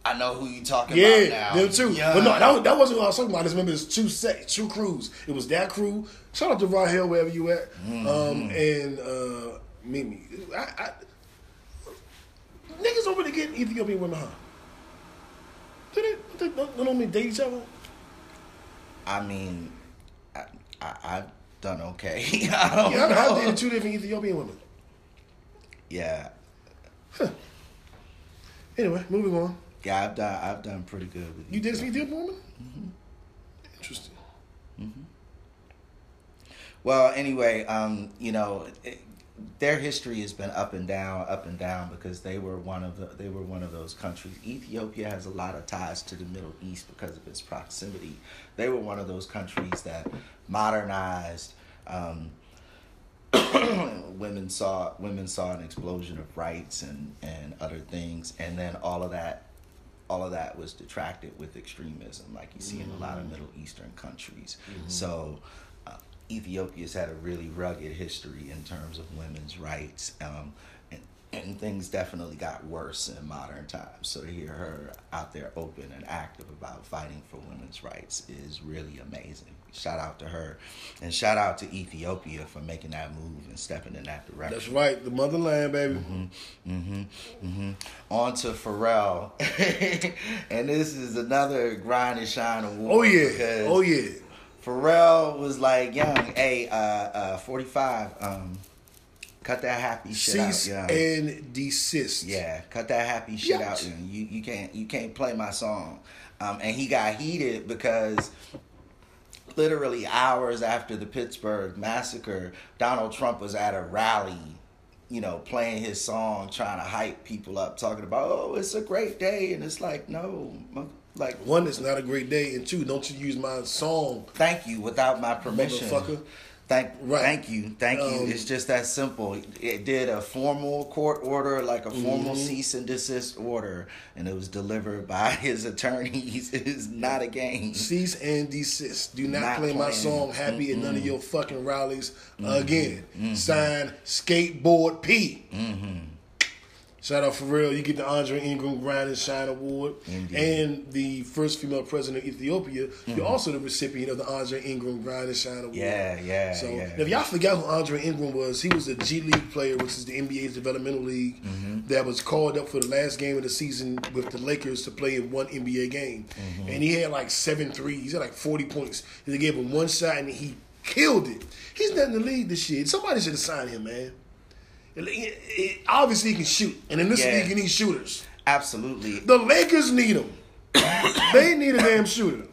I know who you talking Yeah, about now. them too. Yeah. But no, that, that wasn't what I was talking about. I just remember it's two set, two crews. It was that crew. Shout out to Rahel, wherever you at, Mm-hmm. um, and uh, Mimi. I, I, niggas don't really get Ethiopian women, huh? Do they? they don't, they don't mean date each other? I mean, I, I, I've done okay. *laughs* I don't Yeah, know. I dated two different Ethiopian women. Yeah, Anyway, moving on. Yeah, I've done. I've done pretty good with You dated some Ethiopian woman? Interesting. Mm-hmm. Well, anyway, um, you know, it, their history has been up and down, up and down because they were one of the they were one of those countries. Ethiopia has a lot of ties to the Middle East because of its proximity. They were one of those countries that modernized. Um, *coughs* women saw women saw an explosion of rights and and other things, and then all of that all of that was detracted with extremism, like you see in a lot of Middle Eastern countries. So, uh, Ethiopia's had a really rugged history in terms of women's rights, um, and, and things definitely got worse in modern times. So to hear her out there open and active about fighting for women's rights is really amazing. Shout out to her, and shout out to Ethiopia for making that move and stepping in that direction. That's right, the motherland, baby. Mm-hmm. Mm-hmm. mm-hmm. On to Pharrell. *laughs* and this is another grind and shine award. Oh yeah, oh yeah. Pharrell was like, young, hey, uh, uh, 45, um, cut that happy shit Cease out, young. and desist. Yeah, cut that happy shit Yes. out. You you can't you can't play my song. Um, and he got heated because literally hours after the Pittsburgh massacre, Donald Trump was at a rally, you know, playing his song, trying to hype people up, talking about, oh, it's a great day, and it's like, no, like, One, it's not a great day, and two, don't you use my song. thank you without my permission. Motherfucker. Thank, Right. thank you, thank you. Um, It's just that simple. It did a formal court order, like a formal Mm-hmm. cease and desist order, and it was delivered by *laughs* his attorneys. It's not a game. Cease and desist. Do not, Not play my song "Happy" at none of your fucking rallies Mm-hmm. again. Signed, Skateboard P. Shout out for real. You get the Andre Ingram Grind and Shine Award, Indeed. and the first female president of Ethiopia. You're also the recipient of the Andre Ingram Grind and Shine Award. Mm-hmm. Yeah, yeah, So yeah. if y'all forgot who Andre Ingram was, he was a G League player, which is the NBA's developmental league, Mm-hmm. that was called up for the last game of the season with the Lakers to play in one NBA game, Mm-hmm. and he had like seven threes, he had like forty points. They gave him one shot and he killed it. He's not in the league this year. Somebody should have signed him, man. It- it- it- obviously, he can shoot, and in this Yeah. league, you need shooters. Absolutely. The Lakers need him. *coughs* they need a damn shooter.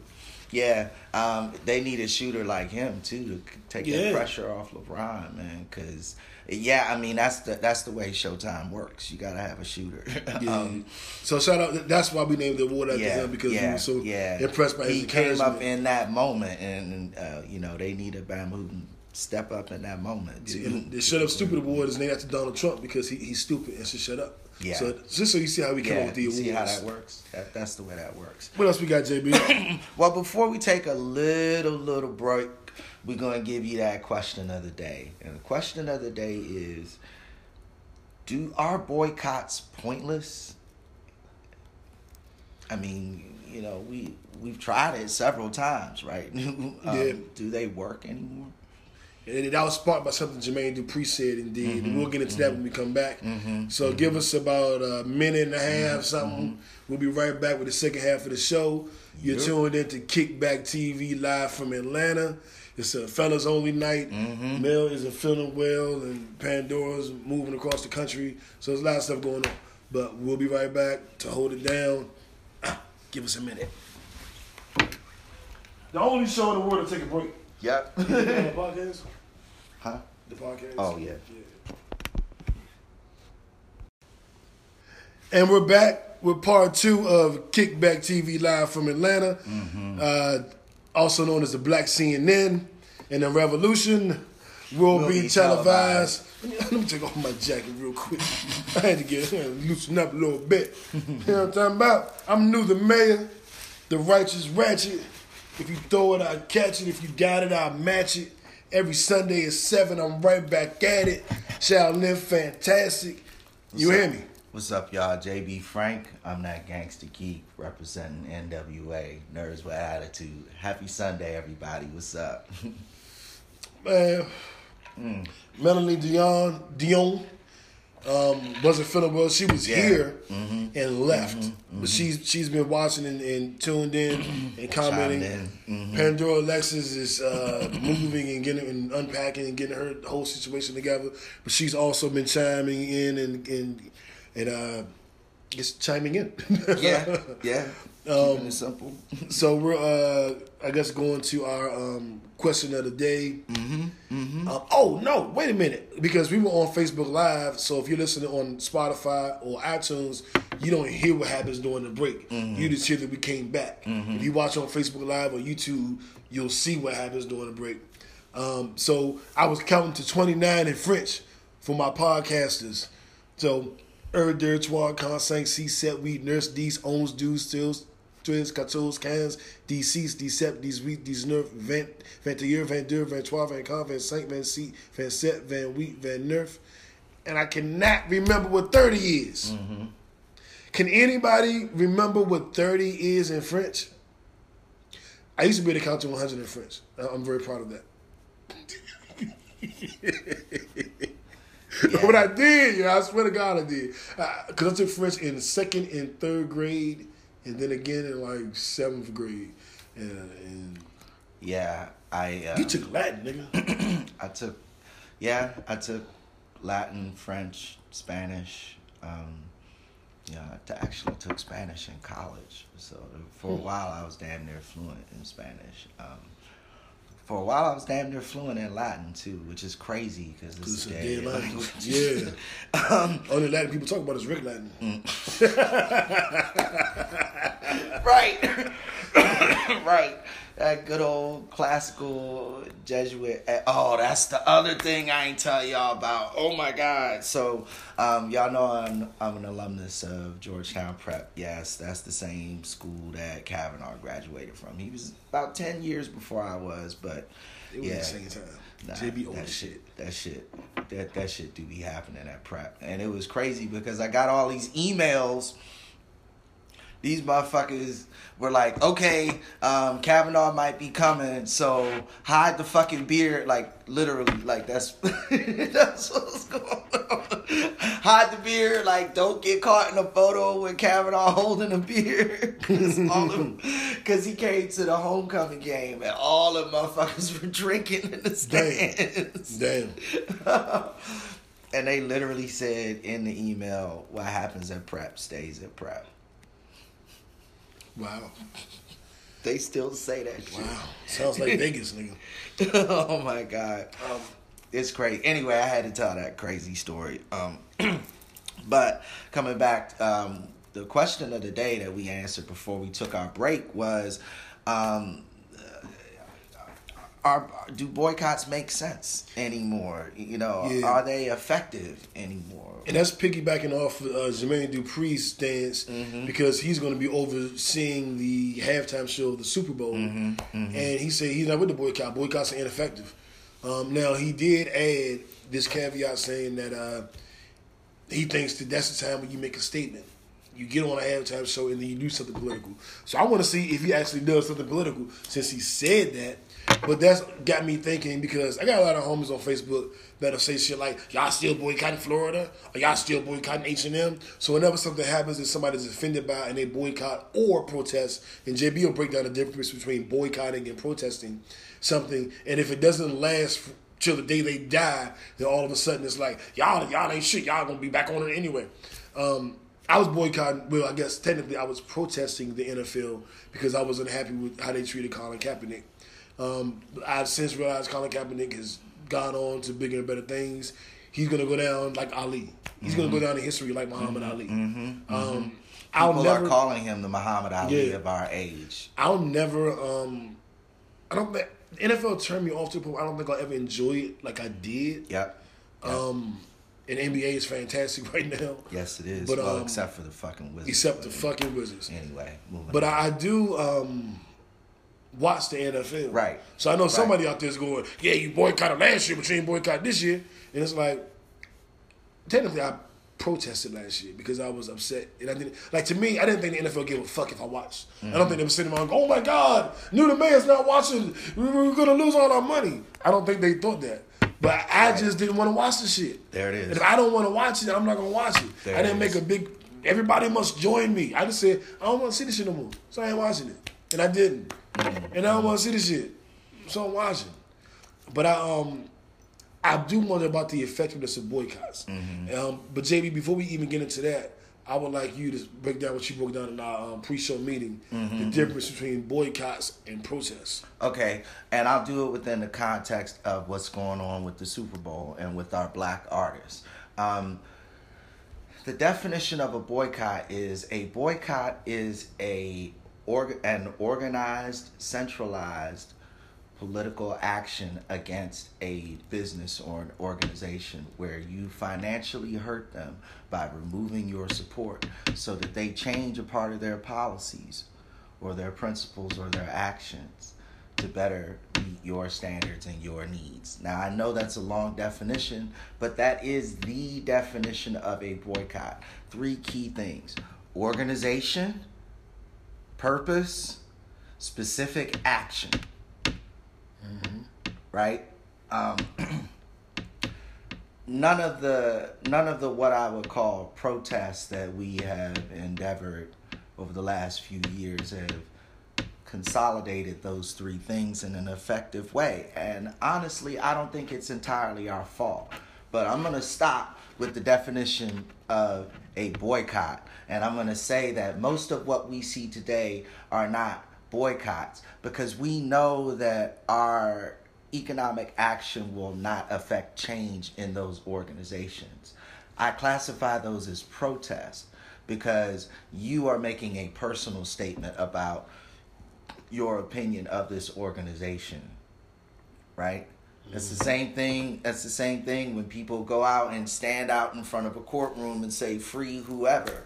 Yeah, um, they need a shooter like him too to take Yeah. that pressure off LeBron, man. Because yeah, I mean that's the that's the way Showtime works. You gotta have a shooter. *laughs* Yeah. um, so shout out. That's why we named the award after yeah, him because yeah, we were so yeah. impressed by his he came up in that moment, and uh, you know they need a Bam can step up in that moment too. And the Shut Up Stupid Award is named after Donald Trump because he, he's stupid and should shut up. Yeah. So just so you see how we come up with the you awards. see how that works. That, that's the way that works. What else we got, JB? *coughs* Well, before we take a little little break, we're gonna give you that question of the day. And the question of the day is: Do our boycotts pointless? I mean, you know, we we've tried it several times, right? *laughs* um, Yeah. Do they work anymore? And that was sparked by something Jermaine Dupri said and did. Mm-hmm. And we'll get into that when we come back. So give us about a minute and a Mm-hmm. half, something. We'll be right back with the second half of the show. You're Yep. tuned in to Kickback TV live from Atlanta. It's a fellas only night. Mm-hmm. Mel isn't feeling well, and Pandora's moving across the country. So there's a lot of stuff going on. But we'll be right back to hold it down. Ah, *clears throat* give us a minute. The only show in the world to take a break. Yep. *laughs* huh? The podcast. Oh, yeah. And we're back with part two of Kickback TV live from Atlanta, uh, also known as the Black CNN. And the revolution will, be, be televised. Let me, *laughs* let me take off my jacket real quick. *laughs* I had to get I had to loosen up a little bit. *laughs* you know what I'm talking about? I'm new the mayor, the righteous ratchet. If you throw it, I catch it. If you got it, I'll match it. Every Sunday at 7, I'm right back at it. Shall live fantastic. You What's hear me? What's up, y'all? JB Frank. I'm that gangster geek representing NWA, Nerds with Attitude. Happy Sunday, everybody. What's up? *laughs* Man, hmm. Melanie Dion, Dion, um, wasn't feeling well. She was Yeah. here Mm-hmm. and left, but she's she's been watching and, and tuned in and commenting. In. Mhm. Pandora Alexis is uh, *coughs* moving and getting and unpacking and getting her whole situation together, but she's also been chiming in and and and uh, just chiming in. Yeah, *laughs* yeah. Um, Keeping it simple. So we're, uh, I guess, going to our um, question of the day. Mm-hmm. Um, oh no! Wait a minute, because we were on Facebook Live. So if you're listening on Spotify or iTunes, you don't hear what happens during the break. Mm-hmm. You just hear that we came back. If you watch on Facebook Live or YouTube, you'll see what happens during the break. Um, so I was counting to 29 in French for my podcasters. So, Er, Der, Trois, Cinq, Six, Sept, Huit, Nurse, Dix, Onze, Douze, Treize, Treize, Quatorze, Quinze, Dix-Six, Dix-Sept, Dix-Huit, Dix-Neuf, Vingt, Vingt-et-un, Vingt-deux, Vingt-trois, Vingt-quatre, Vingt-cinq, Vingt-six, Vingt-sept, Vingt-huit, Vingt-neuf. And I cannot remember what 30 is. Can anybody remember what 30 is in French? I used to be able to count to 100 in French. I'm very proud of that. *laughs* *laughs* But I did, you know, I swear to God I did. Because I took French in second and third grade, and then again in like seventh grade. And, and Yeah, I. Uh, you took Latin, nigga. *clears throat* I took, yeah, I took Latin, French, Spanish. Um, yeah, I actually took Spanish in college. So for a Hmm. while, I was damn near fluent in Spanish. Um, for a while, I was damn near fluent in Latin too, which is crazy because it's, a dead dead language. language. *laughs* Yeah. *laughs* um, Only Latin people talk about is Rick Latin. *laughs* right, right. That good old classical Jesuit. eh, Oh, that's the other thing I ain't tell y'all about. Oh my God! So, um, y'all know I'm I'm an alumnus of Georgetown Prep. Yes, that's the same school that Kavanaugh graduated from. He was about ten years before I was, but It was yeah. the same time. Nah, JB old that shit, shit. that shit, that that shit do be happening at prep, and it was crazy because I got all these emails. These motherfuckers were like, "Okay, um, Kavanaugh might be coming, so hide the fucking beard." Like literally, like that's *laughs* that's what's going on. Hide the beard, like don't get caught in a photo with Kavanaugh *laughs* holding a beard, because he came to the homecoming game and all the motherfuckers were drinking in the stands. Damn. *laughs* and they literally said in the email, "What happens at prep stays at prep." Wow. They still say that shit. Wow. Sounds like *laughs* Vegas, nigga. oh my god, Um, it's crazy. Anyway, I had to tell that crazy story. Um, *clears throat* but coming back, um, the question of the day that we answered before we took our break was. Um, are do boycotts make sense anymore? You know, Yeah. are they effective anymore? And that's piggybacking off uh, Jermaine Dupri's stance Mm-hmm. because he's going to be overseeing the halftime show of the Super Bowl. Mm-hmm. And he said he's not with the boycott. Boycotts are ineffective. Um, now, he did add this caveat saying that uh, he thinks that that's the time when you make a statement. You get on a halftime show and then you do something political. So I want to see if he actually does something political since he said that. But that's got me thinking because I got a lot of homies on Facebook that'll say shit like, "Y'all still boycotting Florida? Or y'all still boycotting H and M?" So whenever something happens that somebody's offended by and they boycott or protest, and JB will break down the difference between boycotting and protesting something, and if it doesn't last till the day they die, then all of a sudden it's like, "Y'all, y'all ain't shit. Y'all gonna be back on it anyway." Um, I was boycotting. Well, I guess technically I was protesting the NFL because I wasn't happy with how they treated Colin Kaepernick. Um, I've since realized Colin Kaepernick has gone on to bigger and better things. He's gonna go down like Ali. He's gonna go down in history like Muhammad Ali. Um, I'll People never, are calling him the Muhammad Ali Yeah. of our age. I'll never. Um, I don't think NFL turned me off to. I don't think I'll ever enjoy it like I did. Yep. Um, and NBA is fantastic *laughs* right now, Yes, it is. But, well, um, except for the fucking Wizards. except the fucking Wizards. Anyway, moving But on. I, I do um, watch the NFL. Right. So I know Right. somebody out there is going, yeah, you boycotted last year, but you ain't boycott this year. And it's like, technically, I protested last year because I was upset. And I didn't, like, to me, I didn't think the NFL gave a fuck if I watched. I don't mm-hmm. think they were sitting around going, oh my God, New the Mayor's not watching. We- We're going to lose all our money. I don't think they thought that. But I just didn't want to watch the shit. There it is. And if I don't want to watch it, I'm not gonna watch it. There I didn't it make a big. Everybody must join me. I just said I don't want to see this shit no more, so I ain't watching it, and I didn't. And I don't want to see this shit, so I'm watching. But I um. I do wonder about the effectiveness of boycotts. Mm-hmm. Um, but JB, before we even get into that, I would like you to break down what you broke down in our um, pre-show meeting, Mm-hmm. the difference between boycotts and protests. Okay, and I'll do it within the context of what's going on with the Super Bowl and with our black artists. Um, the definition of a boycott is a boycott is a org- an organized, centralized political action against a business or an organization where you financially hurt them by removing your support so that they change a part of their policies or their principles or their actions to better meet your standards and your needs. Now, I know that's a long definition, but that is the definition of a boycott. Three key things organization, purpose, specific action. Right? Um, *clears throat* none of the none of the what I would call protests that we have endeavored over the last few years have consolidated those three things in an effective way. And honestly, I don't think it's entirely our fault. But I'm going to stop with the definition of a boycott. And I'm going to say that most of what we see today are not boycotts because we know that our economic action will not affect change in those organizations. I classify those as protests because you are making a personal statement about your opinion of this organization. Right? It's the same thing. That's the same thing when people go out and stand out in front of a courtroom and say free whoever.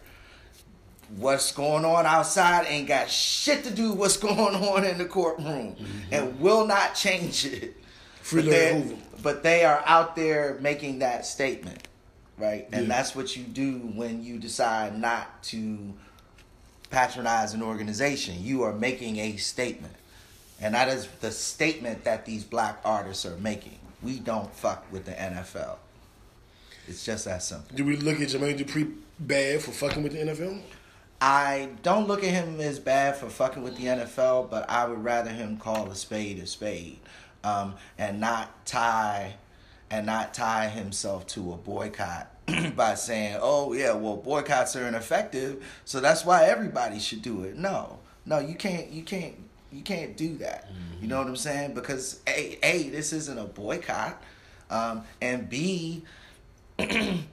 What's going on outside ain't got shit to do with what's *laughs* going on in the courtroom mm-hmm. and will not change it. Free But they- But they are out there making that statement, right? And Yeah. that's what you do when you decide not to patronize an organization. You are making a statement. And that is the statement that these black artists are making. We don't fuck with the NFL. It's just that simple. Do we look at Jermaine Dupri bad for fucking with the NFL? I don't look at him as bad for fucking with the NFL, but I would rather him call a spade a spade, um, and not tie, and not tie himself to a boycott *clears throat* by saying, "Oh yeah, well boycotts are ineffective, so that's why everybody should do it." No, no, you can't, you can't, you can't do that. You know what I'm saying? Because a, a this isn't a boycott, um, and b *clears throat*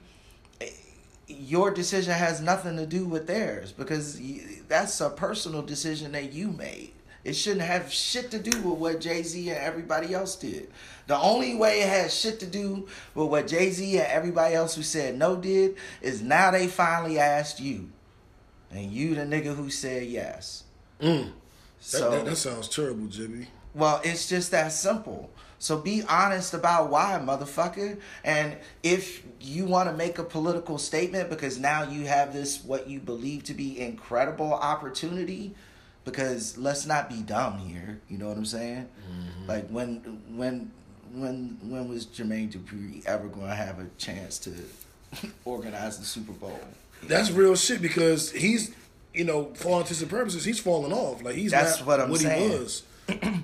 your decision has nothing to do with theirs because that's a personal decision that you made. It shouldn't have shit to do with what Jay Z and everybody else did. The only way it has shit to do with what Jay Z and everybody else who said no did is now they finally asked you, and you the nigga who said yes. Mm. That, So that, that sounds terrible, Jimmy. well, it's just that simple. So be honest about why, motherfucker. And if you want to make a political statement because now you have this what you believe to be incredible opportunity, because let's not be dumb here. You know what I'm saying? Mm-hmm. Like when when when when was Jermaine Dupri ever going to have a chance to *laughs* organize the Super Bowl? That's real shit because he's, you know, for all intents and purposes, he's falling off. Like he's That's not what I'm what saying. he was. *clears throat*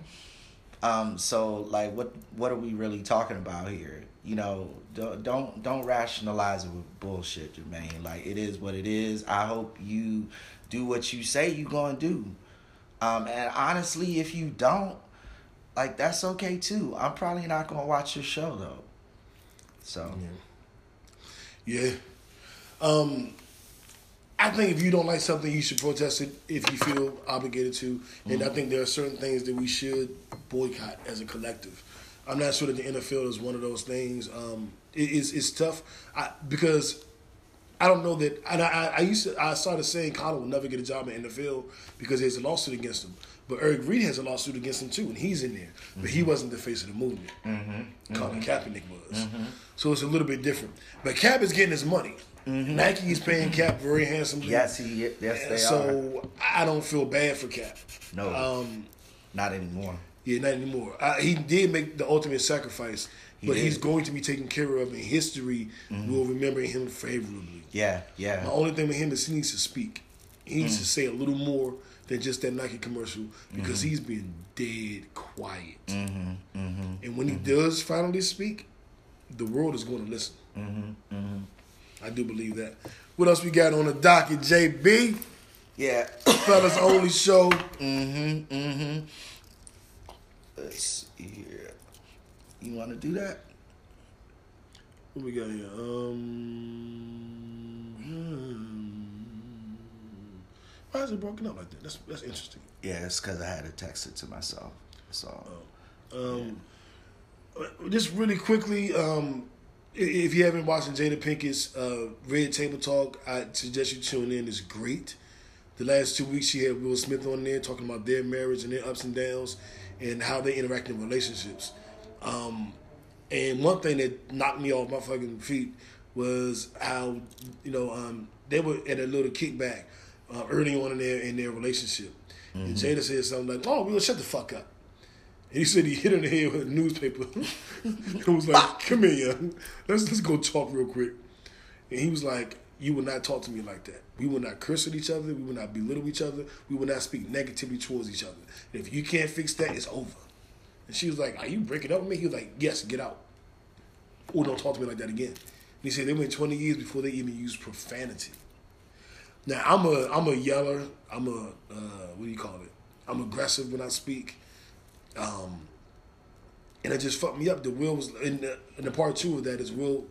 Um, so like, what what are we really talking about here? You know, don't don't don't rationalize it with bullshit, Jermaine. Like it is what it is. I hope you do what you say you gonna do. Um, and honestly, if you don't, like that's okay too. I'm probably not gonna watch your show though. So Yeah. Um, I think if you don't like something, you should protest it if you feel obligated to. And I mm-hmm. think there are certain things that we should boycott as a collective. I'm not sure that the NFL is one of those things. Um, it, it's, it's tough I, because I don't know that. And I, I- I used to, I started saying Colin will never get a job in the NFL because there's a lawsuit against him. But Eric Reid has a lawsuit against him too, and he's in there. But he mm-hmm. wasn't the face of the movement. Mm-hmm. Colin Kaepernick was. So it's a little bit different. But Cap is getting his money. Nike is paying Cap very handsomely. yes, he yes they are. so I don't feel bad for Cap. No. Um, Not anymore. Yeah, not anymore. I, he did make the ultimate sacrifice, He but did. he's going to be taken care of, and history Mm-hmm. will remember him favorably. Yeah, yeah. The only thing with him is he needs to speak. He needs to Mm. say a little more than just that Nike commercial because Mm-hmm. he's been dead quiet. Mm-hmm, And when he does finally speak, the world is going to listen. I do believe that. What else we got on the docket, JB? Yeah. Fellas *coughs* only show. mm-hmm, mm-hmm. Let's see here. You want to do that? What we got here? Um, hmm. why is it broken up like that? That's that's interesting. Yeah, it's because I had to text it to myself. So, Um, uh, Just really quickly, um, if you haven't watched Jada Pinkett's uh, Red Table Talk, I suggest you tune in. It's great. The last two weeks, she had Will Smith on there talking about their marriage and their ups and downs and how they interact in relationships. Um, and one thing that knocked me off my fucking feet was how you know um, they were at a little kickback uh, early on in their in their relationship, and Jada said something like, "Oh, we'll shut the fuck up." And he said he hit her in the head with a newspaper. *laughs* it was like, "Come here, young. let's let's go talk real quick." And he was like, "You will not talk to me like that. We will not curse at each other. We will not belittle each other. We will not speak negatively towards each other. And if you can't fix that, it's over." And she was like, "Are you breaking up with me?" He was like, "Yes, get out, or don't talk to me like that again." And he said they went twenty years before they even used profanity. Now I'm a I'm a yeller. I'm a uh, what do you call it? I'm aggressive when I speak. Um, and it just fucked me up. The Will was in the, in the part two of that is Will,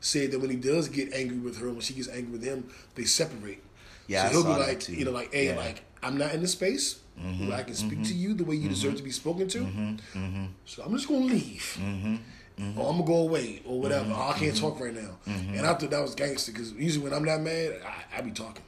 said that when he does get angry with her, when she gets angry with him, they separate. Yeah, so he'll be like, you know, like, hey, Yeah. Mm-hmm, like I'm not in the space where I can speak to you the way you deserve to be spoken to. mm-hmm, So I'm just gonna leave. Or I'm gonna go away, or whatever. Mm-hmm, Oh, I can't talk right now. And I thought that was gangster because usually when I'm that mad, I, I be talking.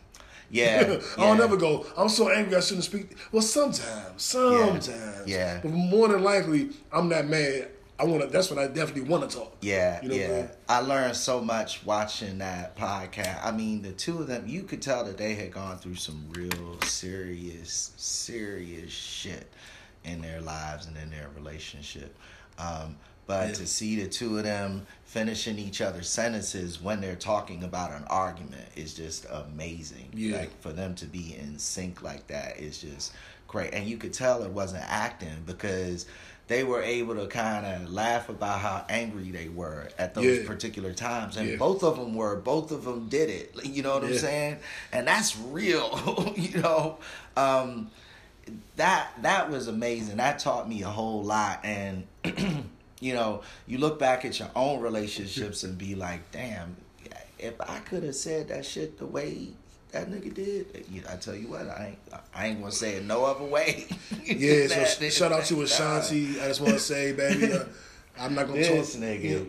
Yeah. *laughs* I don't yeah. never go. I'm so angry I shouldn't speak. Well, sometimes, sometimes. Yeah. But more than likely, I'm not mad. I want to. That's when I definitely want to talk. Yeah, You know what I yeah. mean? I learned so much watching that podcast. I mean, the two of them, you could tell that they had gone through some real serious, serious shit in their lives and in their relationship. Um, but Yeah. to see the two of them finishing each other's sentences when they're talking about an argument is just amazing. Yeah. Like for them to be in sync like that is just great. And you could tell it wasn't acting because they were able to kind of laugh about how angry they were at those Yeah. particular times. And Yeah. both of them were, both of them did it. You know what I'm saying? And that's real, *laughs* you know. Um, that that was amazing. That taught me a whole lot. And *clears throat* you know, you look back at your own relationships and be like, damn, if I could have said that shit the way that nigga did, you I tell you what, I ain't I ain't gonna say it no other way. *laughs* Yeah. That so shout out to Ashanti. I just want to say, baby, uh, I'm not gonna This talk. nigga. you know,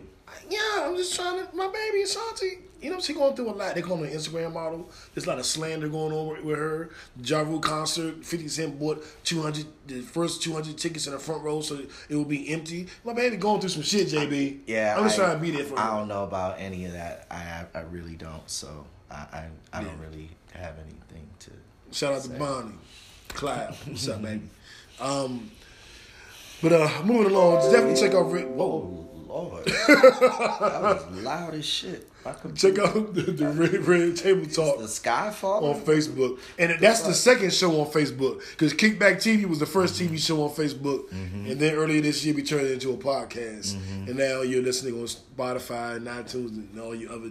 yeah, I'm just trying to. My baby Ashanti. You know, she going through a lot. They call her an Instagram model. There's a lot of slander going on with, her. Ja Rule concert, 50 Cent bought 200, the first 200 tickets in the front row, so it will be empty. My baby going through some shit, JB. Yeah, I'm just I- trying to be there for I her. don't know about any of that. I I really don't. So I I, I don't really have anything to. Shout out to Bonnie, Cloud. What's up, baby? Um, but uh, moving along, definitely check out Rick. Whoa. Oh Lord, *laughs* that was loud as shit. Check out the, the Red, Red Table Talk the on Facebook, and that's the second show on Facebook because Kickback TV was the 1st TV show on Facebook, and then earlier this year we turned it into a podcast, and now you're listening on Spotify and iTunes and all your other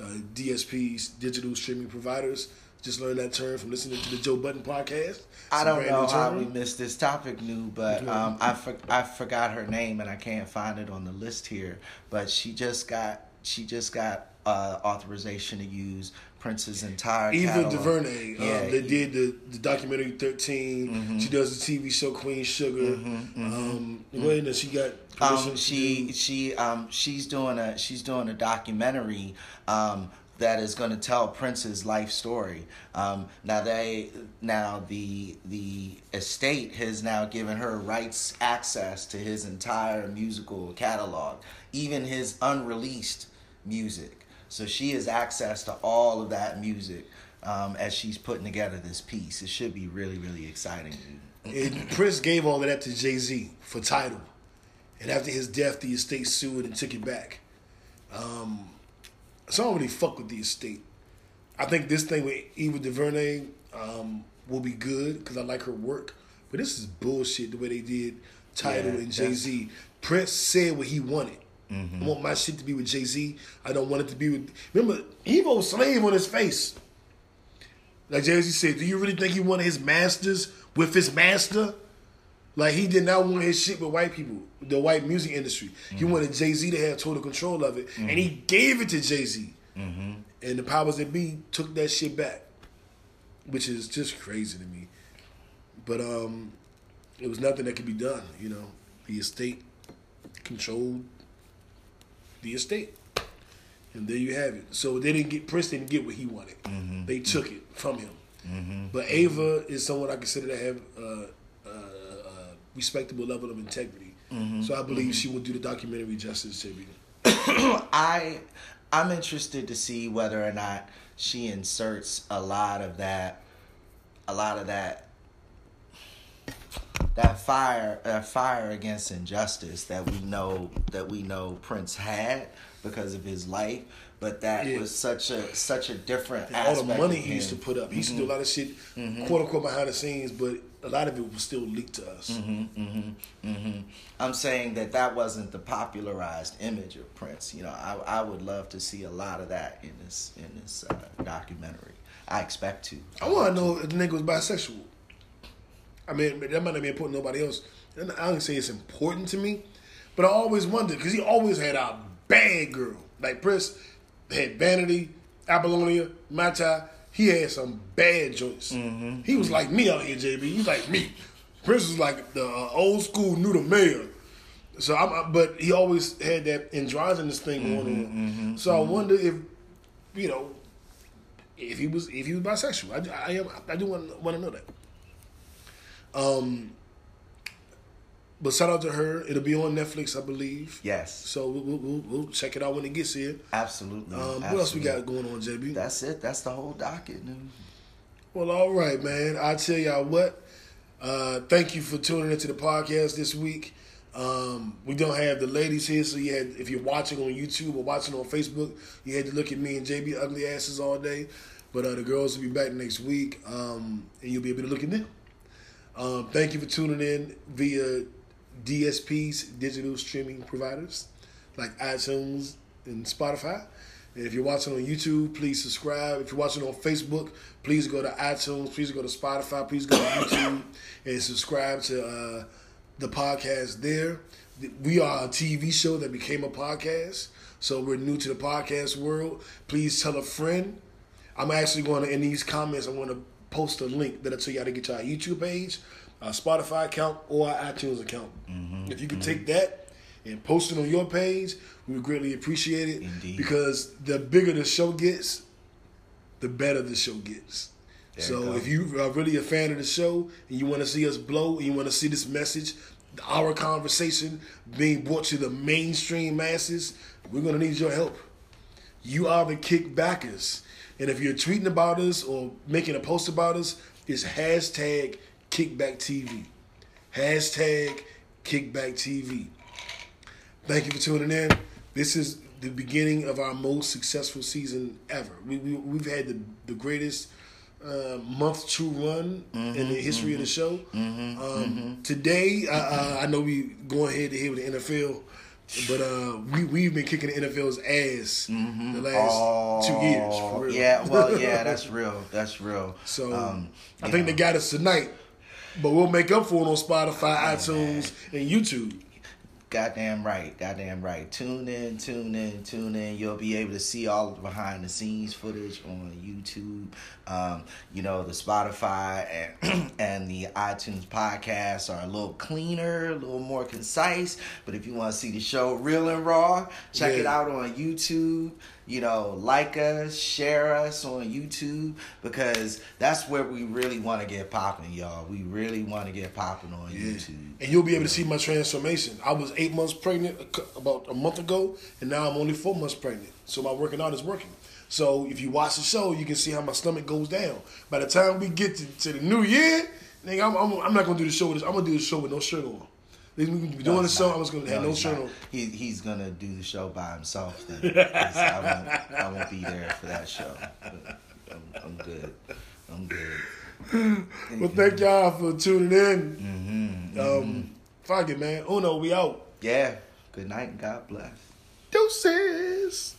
uh, DSPs, digital streaming providers. Just learned that term from listening to the Joe Budden podcast. I don't know how we missed this topic, new, but um, I for, I forgot her name and I can't find it on the list here. But she just got she just got uh, authorization to use Prince's entire Ava catalog. DuVernay, um, Yeah, they he- did the, the documentary 13. She does the TV show Queen Sugar. Um, When does she got Um, she do- she um she's doing a she's doing a documentary um that is going to tell Prince's life story. Um, now they now the the estate has now given her rights access to his entire musical catalog, even his unreleased music. So she has access to all of that music um, as she's putting together this piece. It should be really really exciting. And Prince gave all of that to Jay Z for Tidal. And after his death, the estate sued and took it back. Um, so I don't really fuck with the estate. I think this thing with Ava DuVernay um, will be good because I like her work. But this is bullshit the way they did Tidal Yeah, and Jay Z. Prince said what he wanted. I want my shit to be with Jay Z. I don't want it to be with. Remember, he wrote slave on his face. Like Jay Z said, do you really think he wanted his masters with his master? Like he did not want his shit with white people, the white music industry. He mm-hmm. wanted Jay Z to have total control of it, and he mm-hmm. gave it to Jay Z. And the powers that be took that shit back, which is just crazy to me. But um, it was nothing that could be done. You know, the estate controlled the estate, and there you have it. So they didn't get Prince didn't get what he wanted. They took it from him. But Ava is someone I consider to have uh, uh, a respectable level of integrity. So I believe she will do the documentary justice, JB. *coughs* I I'm interested to see whether or not she inserts a lot of that a lot of that that fire that fire against injustice that we know that we know Prince had because of his life but that Yeah. was such a such a different And all the money he used to put up. He used to do a mm-hmm. lot of shit, mm-hmm. quote unquote, behind the scenes, but a lot of it was still leaked to us. Mm-hmm. I'm saying that that wasn't the popularized image of Prince. You know, I, I would love to see a lot of that in this in this uh, documentary. I expect to. I want to know if the nigga was bisexual. I mean, that might not be important to nobody else. And I don't say it's important to me, but I always wondered because he always had a bad girl. Like Prince had Vanity, Apollonia, Mayte. He had some bad joints. Mm-hmm. He was like me out here, JB. He was like me. Prince was like the uh, old school knew the mayor. So I'm, but he always had that androgynous thing going on. Mm-hmm, mm-hmm, so I wonder if, you know, if he was if he was bisexual. I, I I do want want to know that. Um, but shout out to her. It'll be on Netflix, I believe. Yes, So we'll, we'll, we'll, check it out when it gets here. absolutely. Um, what else we got going on, JB? That's it. That's the whole docket. Dude. Well, all right, man. I tell y'all what. Uh, thank you for tuning into the podcast this week. Um, we don't have the ladies here, so you had if you're watching on YouTube or watching on Facebook, you had to look at me and JB ugly asses all day. But uh, the girls will be back next week, um, and you'll be able to look at them. Um, thank you for tuning in via DSPs, digital streaming providers like iTunes and Spotify. And if you're watching on YouTube, please subscribe. If you're watching on Facebook, please go to iTunes, please go to Spotify, please go to *coughs* YouTube and subscribe to uh, the podcast there. We are a TV show that became a podcast, so we're new to the podcast world. Please tell a friend. I'm actually going to, in these comments, I'm going to post a link that'll tell you how to get to our YouTube page, our Spotify account, or our iTunes account. Mm-hmm. If you could mm-hmm. take that and post it on your page, we would greatly appreciate it. Indeed. Because the bigger the show gets, the better the show gets. There so if you are really a fan of the show and you want to see us blow and you want to see this message, our conversation being brought to the mainstream masses, we're going to need your help. You are the kickbackers. And if you're tweeting about us or making a post about us, it's hashtag kickback TV. Hashtag kickback TV. Thank you for tuning in. This is the beginning of our most successful season ever. We, we, we've had the, the greatest uh, month to run in the history of the show. um, Today, uh, uh, I know we going head to head with the NFL, but uh, we, we've been kicking the NFL's ass the last two years. Oh, Yeah, well, *laughs* yeah, that's real. That's real. So Um, I think know. they got us tonight, but we'll make up for it on Spotify, iTunes, and YouTube. Goddamn right, goddamn right. Tune in, tune in, tune in. You'll be able to see all of the behind the scenes footage on YouTube. Um, you know, the Spotify and *clears throat* and the iTunes podcasts are a little cleaner, a little more concise. But if you want to see the show real and raw, check it out on YouTube. You know, like us, share us on YouTube because that's where we really want to get popping, y'all. We really want to get popping on YouTube. And you'll be able to see my transformation. I was eight months pregnant about a month ago, and now I'm only four months pregnant. So my working out is working. So if you watch the show, you can see how my stomach goes down. By the time we get to, to the new year, nigga, I'm, I'm, I'm not gonna do the show with this. I'm gonna do the show with no shirt on. Gonna be doing the he's show. not. I'm just gonna have no shirt on. He, he's gonna do the show by himself. Then *laughs* I won't. I won't be there for that show. I'm, I'm good. I'm good. Well, thank y'all for tuning in. Um, fuck it, man. Uno, we out. Yeah. Good night. and God bless. Deuces.